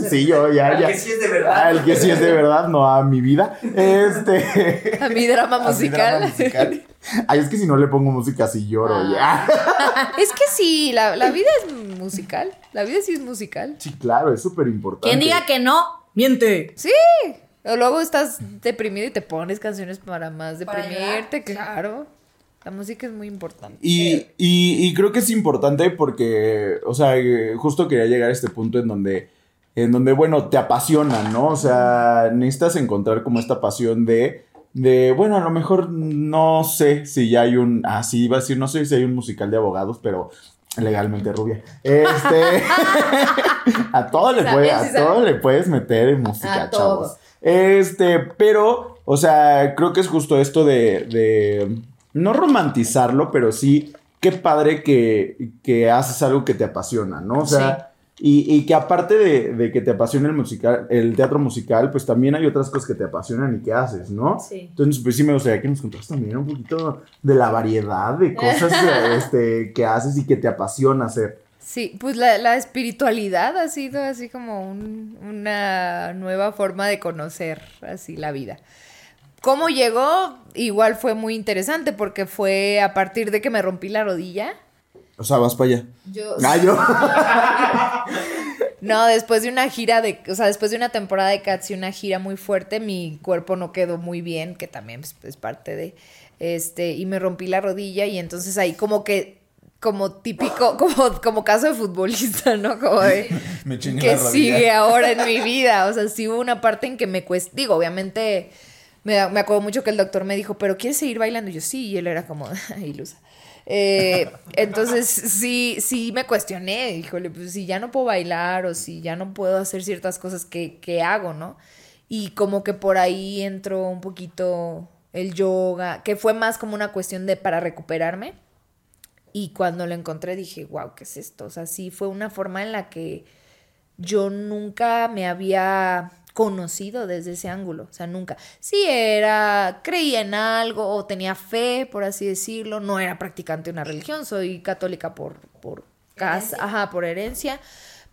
<laughs> sí, yo ya, ya. Al que sí es de verdad. Al que sí es de verdad, no a mi vida. Este. <laughs> <laughs> A mi drama musical. A mi drama musical. Ay, es que si no le pongo música así lloro ah. ya. Es que sí, la, vida es musical. La vida sí es musical. Sí, claro, es súper importante. Quien diga que no, miente. Sí. O luego estás deprimido y te pones canciones para más deprimirte, claro. La música es muy importante. Y, y, creo que es importante porque, o sea, justo quería llegar a este punto en donde, en donde, bueno, te apasiona, ¿no? O sea, necesitas encontrar como esta pasión de de, bueno, a lo mejor no sé si ya hay un, ah, sí, iba a decir, no sé si hay un musical de abogados, pero legalmente rubia. Este, <laughs> a todo le puedes, a todo le puedes meter en música, chavos. Este, pero, o sea, creo que es justo esto de, de no romantizarlo, pero sí, qué padre que, que haces algo que te apasiona, ¿no? O sea, y, que aparte de, que te apasiona el musical, el teatro musical, pues también hay otras cosas que te apasionan y que haces, ¿no? Sí. Entonces, pues sí me gustaría que nos contaras también un poquito de la variedad de cosas <laughs> este, que haces y que te apasiona hacer. Sí, pues la, espiritualidad ha sido así como una nueva forma de conocer así la vida. ¿Cómo llegó? Igual fue muy interesante porque fue a partir de que me rompí la rodilla o sea, vas para allá. Yo. Ah, <laughs> no, después de una gira de, o sea, después de una temporada de Cats y una gira muy fuerte, mi cuerpo no quedó muy bien, que también es, parte de, este, y me rompí la rodilla y entonces ahí como que, como típico, <laughs> como, como caso de futbolista, ¿no? Como de, <laughs> me que sigue ahora en mi vida, o sea, sí hubo una parte en que me cuesta, digo, obviamente, me, me acuerdo mucho que el doctor me dijo, pero ¿quieres seguir bailando? Y yo sí, y él era como, ilusa. Eh, entonces sí, sí me cuestioné, híjole, pues si ya no puedo bailar o si ya no puedo hacer ciertas cosas que, que hago, ¿no? Y como que por ahí entró un poquito el yoga, que fue más como una cuestión de para recuperarme. Y cuando lo encontré dije, wow, ¿qué es esto? O sea, sí fue una forma en la que yo nunca me había conocido desde ese ángulo, o sea, nunca. Sí era, creía en algo o tenía fe, por así decirlo, no era practicante de una religión, soy católica por, por casa, ajá, por herencia,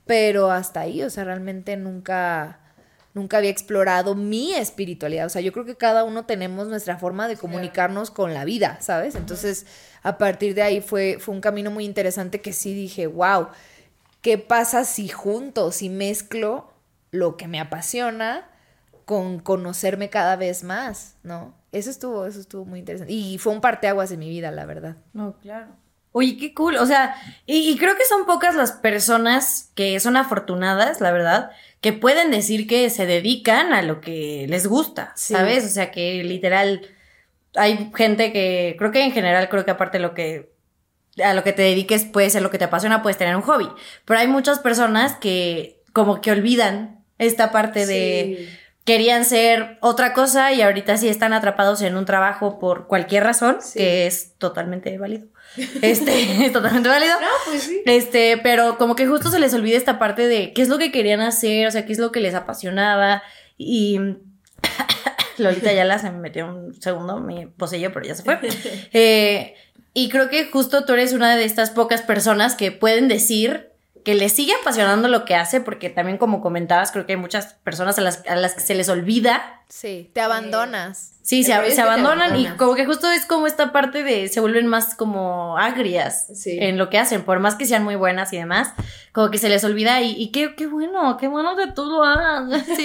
pero hasta ahí, o sea, realmente nunca nunca había explorado mi espiritualidad. O sea, yo creo que cada uno tenemos nuestra forma de comunicarnos con la vida, ¿sabes? Entonces, a partir de ahí fue, fue un camino muy interesante que sí dije, wow, ¿qué pasa si junto, si mezclo lo que me apasiona con conocerme cada vez más, ¿no? Eso estuvo, eso estuvo muy interesante. Y fue un parteaguas en mi vida, la verdad. No, claro. Oye, qué cool. O sea, y, creo que son pocas las personas que son afortunadas, la verdad, que pueden decir que se dedican a lo que les gusta, ¿sabes? O sea, que literal hay gente que, creo que en general, creo que aparte lo que a lo que te dediques puede ser lo que te apasiona, puedes tener un hobby. Pero hay muchas personas que como que olvidan esta parte de querían ser otra cosa y ahorita sí están atrapados en un trabajo por cualquier razón, que es totalmente válido. Este, <laughs> es totalmente válido. No, pues sí. Este, pero como que justo se les olvida esta parte de qué es lo que querían hacer, o sea, qué es lo que les apasionaba y <coughs> Lolita ya se me metió un segundo, me poseyó, pero ya se fue. <laughs> Eh, y creo que justo tú eres una de estas pocas personas que pueden decir que le sigue apasionando lo que hace, porque también como comentabas, creo que hay muchas personas a las, a las que se les olvida. Sí, te abandonas. Sí, se, se abandonan y como que justo es como esta parte de se vuelven más como agrias en lo que hacen, por más que sean muy buenas y demás, como que se les olvida y, y qué, qué bueno, qué bueno que tú lo hagas. <laughs> Sí,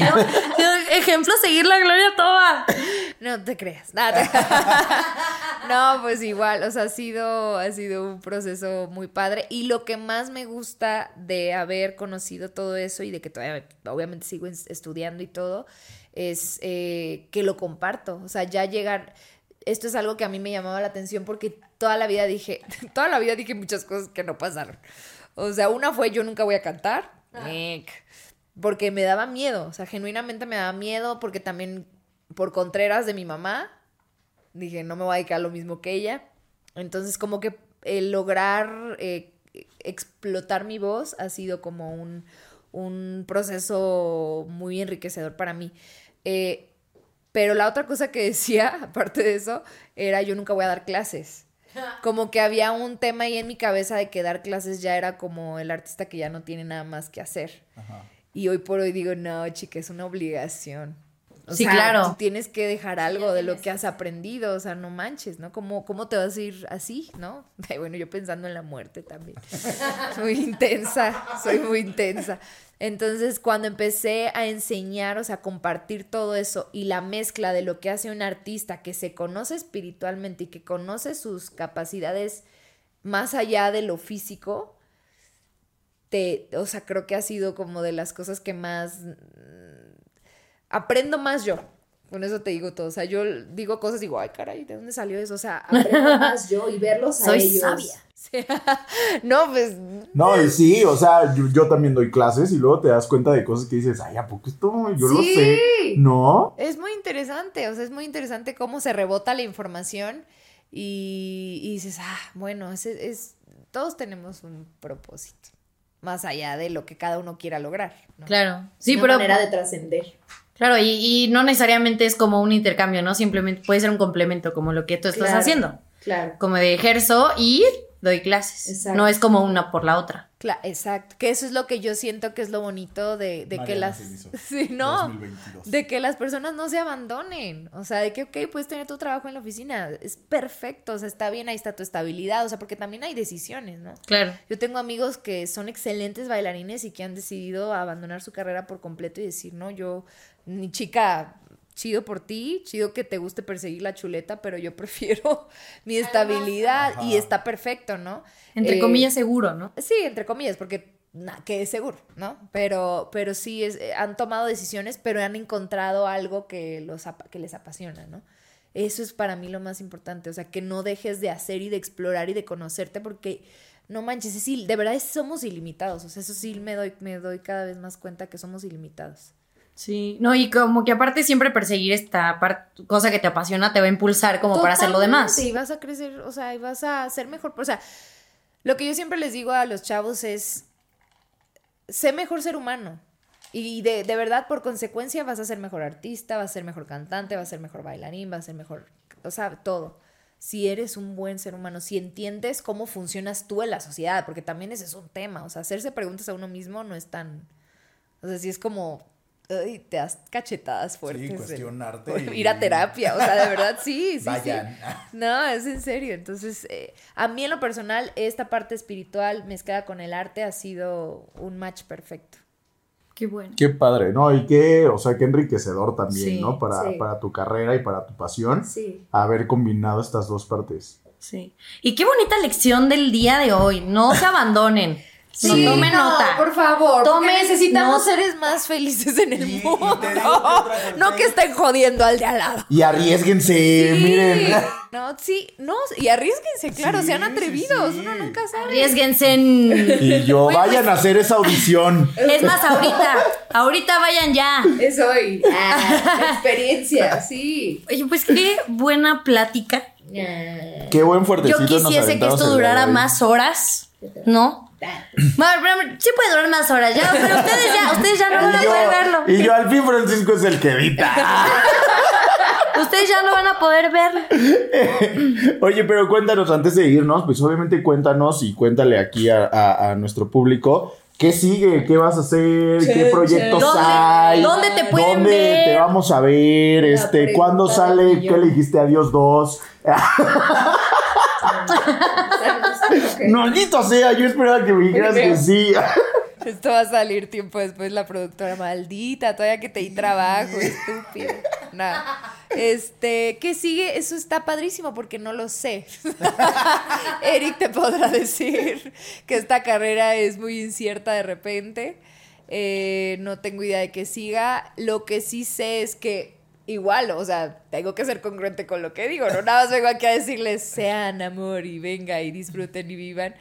Ejemplo, seguir la gloria toda. No te creas. Nada. <laughs> no, pues igual, o sea, ha sido, ha sido un proceso muy padre y lo que más me gusta de haber conocido todo eso y de que todavía, obviamente sigo estudiando y todo, es eh, que lo comparto. O sea, ya llegar, esto es algo que a mí me llamaba la atención porque toda la vida dije, <laughs> toda la vida dije muchas cosas que no pasaron. O sea, una fue yo nunca voy a cantar. Ah. Porque me daba miedo, o sea, genuinamente me daba miedo porque también por contreras de mi mamá, dije, no me voy a dedicar a lo mismo que ella. Entonces, como que el lograr eh, explotar mi voz ha sido como un, un proceso muy enriquecedor para mí. Eh, pero la otra cosa que decía, <laughs> aparte de eso, era yo nunca voy a dar clases. <laughs> Como que había un tema ahí en mi cabeza de que dar clases ya era como el artista que ya no tiene nada más que hacer. Y hoy por hoy digo, no, chica, es una obligación. Sí, claro. tienes que dejar algo de lo que has aprendido, o sea, no manches, ¿no? ¿Cómo, cómo te vas a ir así, no? <laughs> bueno, yo pensando en la muerte también. <laughs> muy intensa, soy muy intensa. Entonces, cuando empecé a enseñar, o sea, a compartir todo eso y la mezcla de lo que hace un artista que se conoce espiritualmente y que conoce sus capacidades más allá de lo físico, te, o sea, creo que ha sido como de las cosas que más aprendo más yo. Con eso te digo todo. O sea, yo digo cosas y digo, ay, caray, ¿de dónde salió eso? O sea, <laughs> aprendo más yo y verlos a Soy sabia. <laughs> no, pues. No, y sí, o sea, yo, también doy clases y luego te das cuenta de cosas que dices, ay, ¿a poco esto yo lo sé? ¿No? Es muy interesante, o sea, es muy interesante cómo se rebota la información y, dices, ah, bueno, es, es, todos tenemos un propósito, más allá de lo que cada uno quiera lograr. Claro, sí, Una manera de trascender. Claro, y, no necesariamente es como un intercambio, ¿no? Simplemente puede ser un complemento, como lo que tú estás haciendo. Claro. Como de ejerzo y doy clases. No es como una por la otra. Claro, exacto. Que eso es lo que yo siento que es lo bonito de, que las. <laughs> Sí, no. De que las personas no se abandonen. O sea, de que, ok, puedes tener tu trabajo en la oficina. Es perfecto. O sea, está bien, ahí está tu estabilidad. O sea, porque también hay decisiones, ¿no? Claro. Yo tengo amigos que son excelentes bailarines y que han decidido abandonar su carrera por completo y decir, no, yo, mi chica, chido por ti, chido que te guste perseguir la chuleta, pero yo <laughs> prefiero mi estabilidad y está perfecto, ¿no? Entre eh, comillas seguro, ¿no? Sí, entre comillas, porque que es seguro, ¿no? Pero, pero sí es, eh, han tomado decisiones, pero han encontrado algo que, los, que les apasiona, ¿no? Eso es para mí lo más importante, o sea, que no dejes de hacer y de explorar y de conocerte porque no manches, sí, de verdad somos ilimitados, o sea, eso sí me doy, me doy cada vez más cuenta que somos ilimitados. Sí, no, y como que aparte siempre perseguir esta cosa que te apasiona te va a impulsar como para hacer lo demás. Sí, vas a crecer, o sea, y vas a ser mejor. O sea, lo que yo siempre les digo a los chavos es, sé mejor ser humano. Y de, de verdad, por consecuencia, vas a ser mejor artista, vas a ser mejor cantante, vas a ser mejor bailarín, vas a ser mejor, o sea, todo. Si eres un buen ser humano, si entiendes cómo funcionas tú en la sociedad, porque también ese es un tema, o sea, hacerse preguntas a uno mismo no es tan, o sea, si es como te das cachetadas fuertes. Sí, cuestionarte. <laughs> Ir a terapia, o sea, de verdad, sí, sí. Vayan. No, es en serio. Entonces, eh, a mí en lo personal, esta parte espiritual mezclada con el arte ha sido un match perfecto. Qué bueno. Qué padre, ¿no? Y qué, o sea, qué enriquecedor también, ¿no? Para, para tu carrera y para tu pasión. Sí. Haber combinado estas dos partes. Sí. Y qué bonita lección del día de hoy. No se <laughs> abandonen. Sí, no tome nota. Por favor, tome, necesitamos seres más felices en el mundo. <laughs> No que estén jodiendo al de al lado. Y arriesguense, miren. <laughs> No, sí, no, y arriesguense, claro, sean atrevidos, uno nunca sabe. Arriesguense <laughs> Y yo, vayan a hacer esa audición. Es más, ahorita, ahorita vayan ya. Es hoy. Ah, experiencia, sí. Oye, pues qué buena plática. Qué buen fuertecito Yo quisiese que esto durara más horas, ¿no? Bueno, sí puede durar más horas ya, pero ustedes ya, ustedes ya no <laughs> van a poder verlo. Y yo al fin Francisco es el que evita. <laughs> ustedes ya no van a poder verlo. <laughs> Oye, pero cuéntanos antes de irnos, pues obviamente cuéntanos y cuéntale aquí a, nuestro público ¿Qué sigue? ¿Qué vas a hacer? ¿Qué proyectos hay? ¿Dónde te pueden ¿Dónde ver? te vamos a ver? Este, ¿Cuándo sale? ¿Qué le dijiste a Dios 2? okay. Maldito sea, yo esperaba que me dijeras que sí. Esto va a salir tiempo después la productora maldita, todavía que te di trabajo, estúpido. Nada. Este, ¿qué sigue? Eso está padrísimo porque no lo sé. <laughs> Eric te podrá decir que esta carrera es muy incierta de repente. Eh, no tengo idea de que siga. Lo que sí sé es que igual, o sea, tengo que ser congruente con lo que digo, no nada más vengo aquí a decirles sean amor y venga y disfruten y vivan.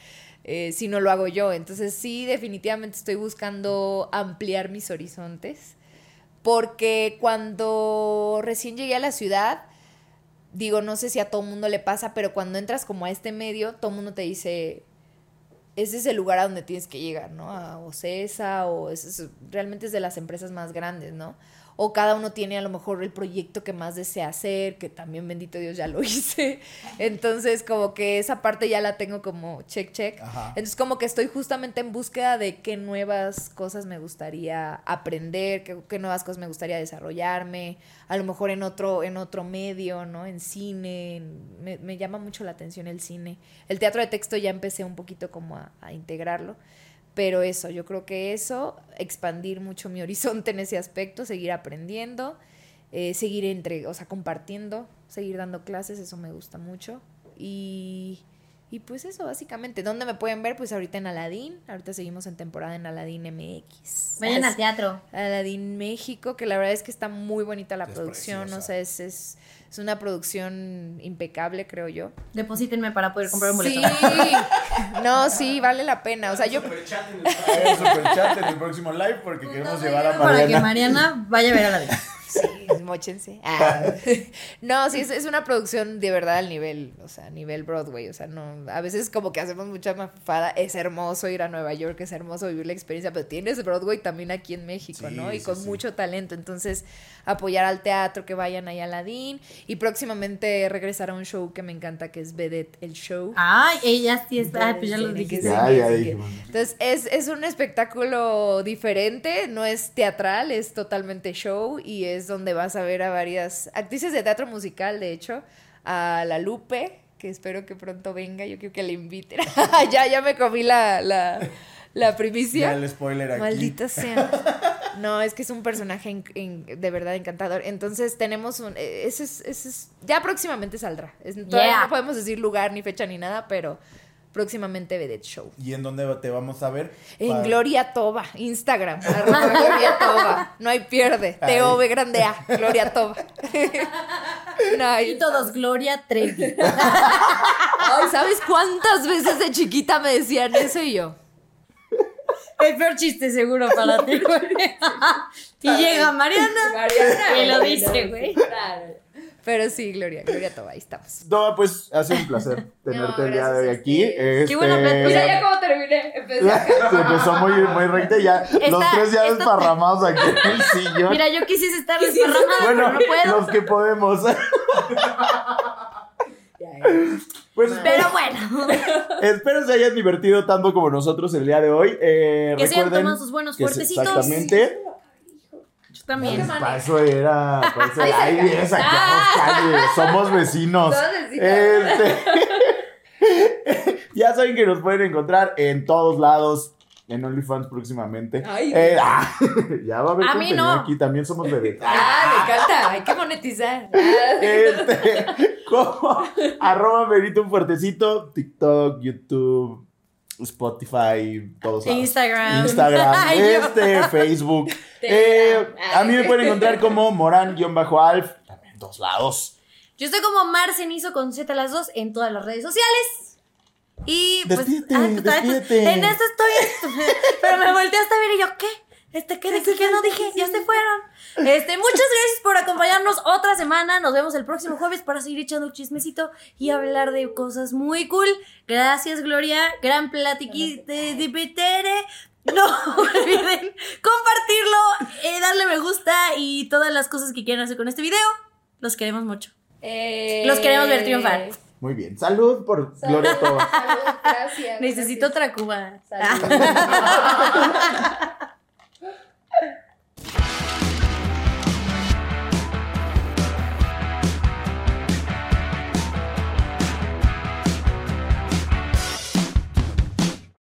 eh, si no lo hago yo. Entonces sí, definitivamente estoy buscando ampliar mis horizontes. Porque cuando recién llegué a la ciudad, digo, no sé si a todo mundo le pasa, pero cuando entras como a este medio, todo mundo te dice, ese es el lugar a donde tienes que llegar, ¿no? A OCESA o es- realmente es de las empresas más grandes, ¿no? O cada uno tiene a lo mejor el proyecto que más desea hacer, que también bendito Dios ya lo <laughs> hice. Entonces como que esa parte ya la tengo como check check. Ajá. Entonces como que estoy justamente en búsqueda de qué nuevas cosas me gustaría aprender, qué, qué nuevas cosas me gustaría desarrollarme, a lo mejor en otro, en otro medio, ¿no? En cine, en- me, me llama mucho la atención el cine. El teatro de texto ya empecé un poquito como a, a integrarlo, pero eso, yo creo que eso, expandir mucho mi <laughs> horizonte en ese aspecto, seguir aprendiendo, eh, seguir entre, o sea, compartiendo, seguir dando clases, eso me gusta mucho. Y, y pues eso, básicamente. ¿Dónde me pueden ver? Pues ahorita en Aladdin. Ahorita seguimos en temporada en Aladdin MX. Vayan al teatro. Aladdin México, que la verdad es que está muy bonita la Es producción. preciosa. O sea, es, es, es una producción impecable, creo yo. Deposítenme para poder comprar un boleto. Sí, <laughs> no, sí, vale la pena. O sea, yo. Superchat en el- Superchat en el próximo live porque queremos llevar a Para que Mariana. Mariana vaya a ver a la vida. Sí, mochense. Ah. <laughs> No, sí, es, es una producción de verdad al nivel, o sea, a nivel Broadway. O sea, no, a veces como que hacemos mucha mafada. Es hermoso ir a Nueva York, es hermoso vivir la experiencia, pero tienes Broadway también aquí en México, Sí, ¿no? Y sí, con sí. mucho talento. Entonces, apoyar al teatro, que vayan ahí a Aladdin. Y próximamente regresar a un show que me encanta, que es Vedette, el show. Ay, ella sí está. Ay, pues ya lo dijimos. Entonces, es, es un espectáculo diferente, no es teatral, es totalmente show y es donde vas a ver a varias actrices de teatro musical, de hecho, a la Lupe, que espero que pronto venga, yo quiero que la inviten. <laughs> ya, ya me comí la, la, la primicia. Ya el spoiler aquí. Maldita <laughs> sea. No, es que es un personaje en- en- de verdad encantador. Entonces tenemos un... eh, Ese es, ese es- ya próximamente saldrá. Es- todavía Yeah. no podemos decir lugar ni fecha ni nada, pero próximamente Vedette Show. ¿Y en dónde te vamos a ver? En Gloria Toba, Instagram, <laughs> arroba Gloria Toba. No hay pierde. T-O-B grande A, Gloria Toba. <laughs> No hay- Y todos, Gloria Trevi. <laughs> Ay, ¿sabes cuántas veces de chiquita me decían eso y yo? El peor chiste seguro para ti, güey. Y llega Mariana. Y lo dice, güey. Pero sí, Gloria, Gloria Toba, ahí estamos. No, pues ha sido un placer <laughs> tenerte el día de hoy aquí. ustedes. Qué buena Este, plática. Mira, ya como terminé, empecé <laughs> a Se empezó muy, muy recta y ya los Esta- tres ya esta- desparramados aquí en el <laughs> sillón. Mira, yo quisiese estar desparramada, bueno, pero no puedo. los que podemos. Pues Pero bueno, espero se hayan divertido tanto como nosotros el día de hoy. Eh, que se hayan recuerden tomado sus buenos fuertecitos. Exactamente. También. Para eso era. Para eso <laughs> era. Ay, Ay, bien, saqueamos calle. Somos vecinos. Somos vecinos. Este, <laughs> ya saben que nos pueden encontrar en todos lados. En OnlyFans próximamente. Ay. Eh, ah, <laughs> ya va a haber A mí no. aquí. También somos bebés. Ah, me encanta, hay que monetizar. Ah. Este, como arroba Benito un fuertecito, TikTok, YouTube, Spotify, todos lados. Instagram. Instagram, <laughs> este, Facebook. <laughs> Eh, a mí me pueden encontrar como Moran-Alf, también en todos lados. Yo estoy como Mar Cenizo con Z las dos en todas las redes sociales. Y pues, Despídete, ah, pues, despídete. en eso estoy. <laughs> Pero me volteaste a ver y yo, ¿qué? Este, ¿qué dije? ¿Qué no dije? Ya se fueron. Este, muchas gracias por acompañarnos otra semana. Nos vemos el próximo jueves para seguir echando un chismecito y hablar de cosas muy cool. Gracias, Gloria. Gran platiquita de Petere. No <laughs> olviden compartirlo, eh, darle me gusta y todas las cosas que quieran hacer con este video. Los queremos mucho. Eh, Los queremos ver triunfar. Muy bien. Salud por Gloria Toba. Salud, gracias. Necesito otra cuba. Salud. <laughs> <laughs>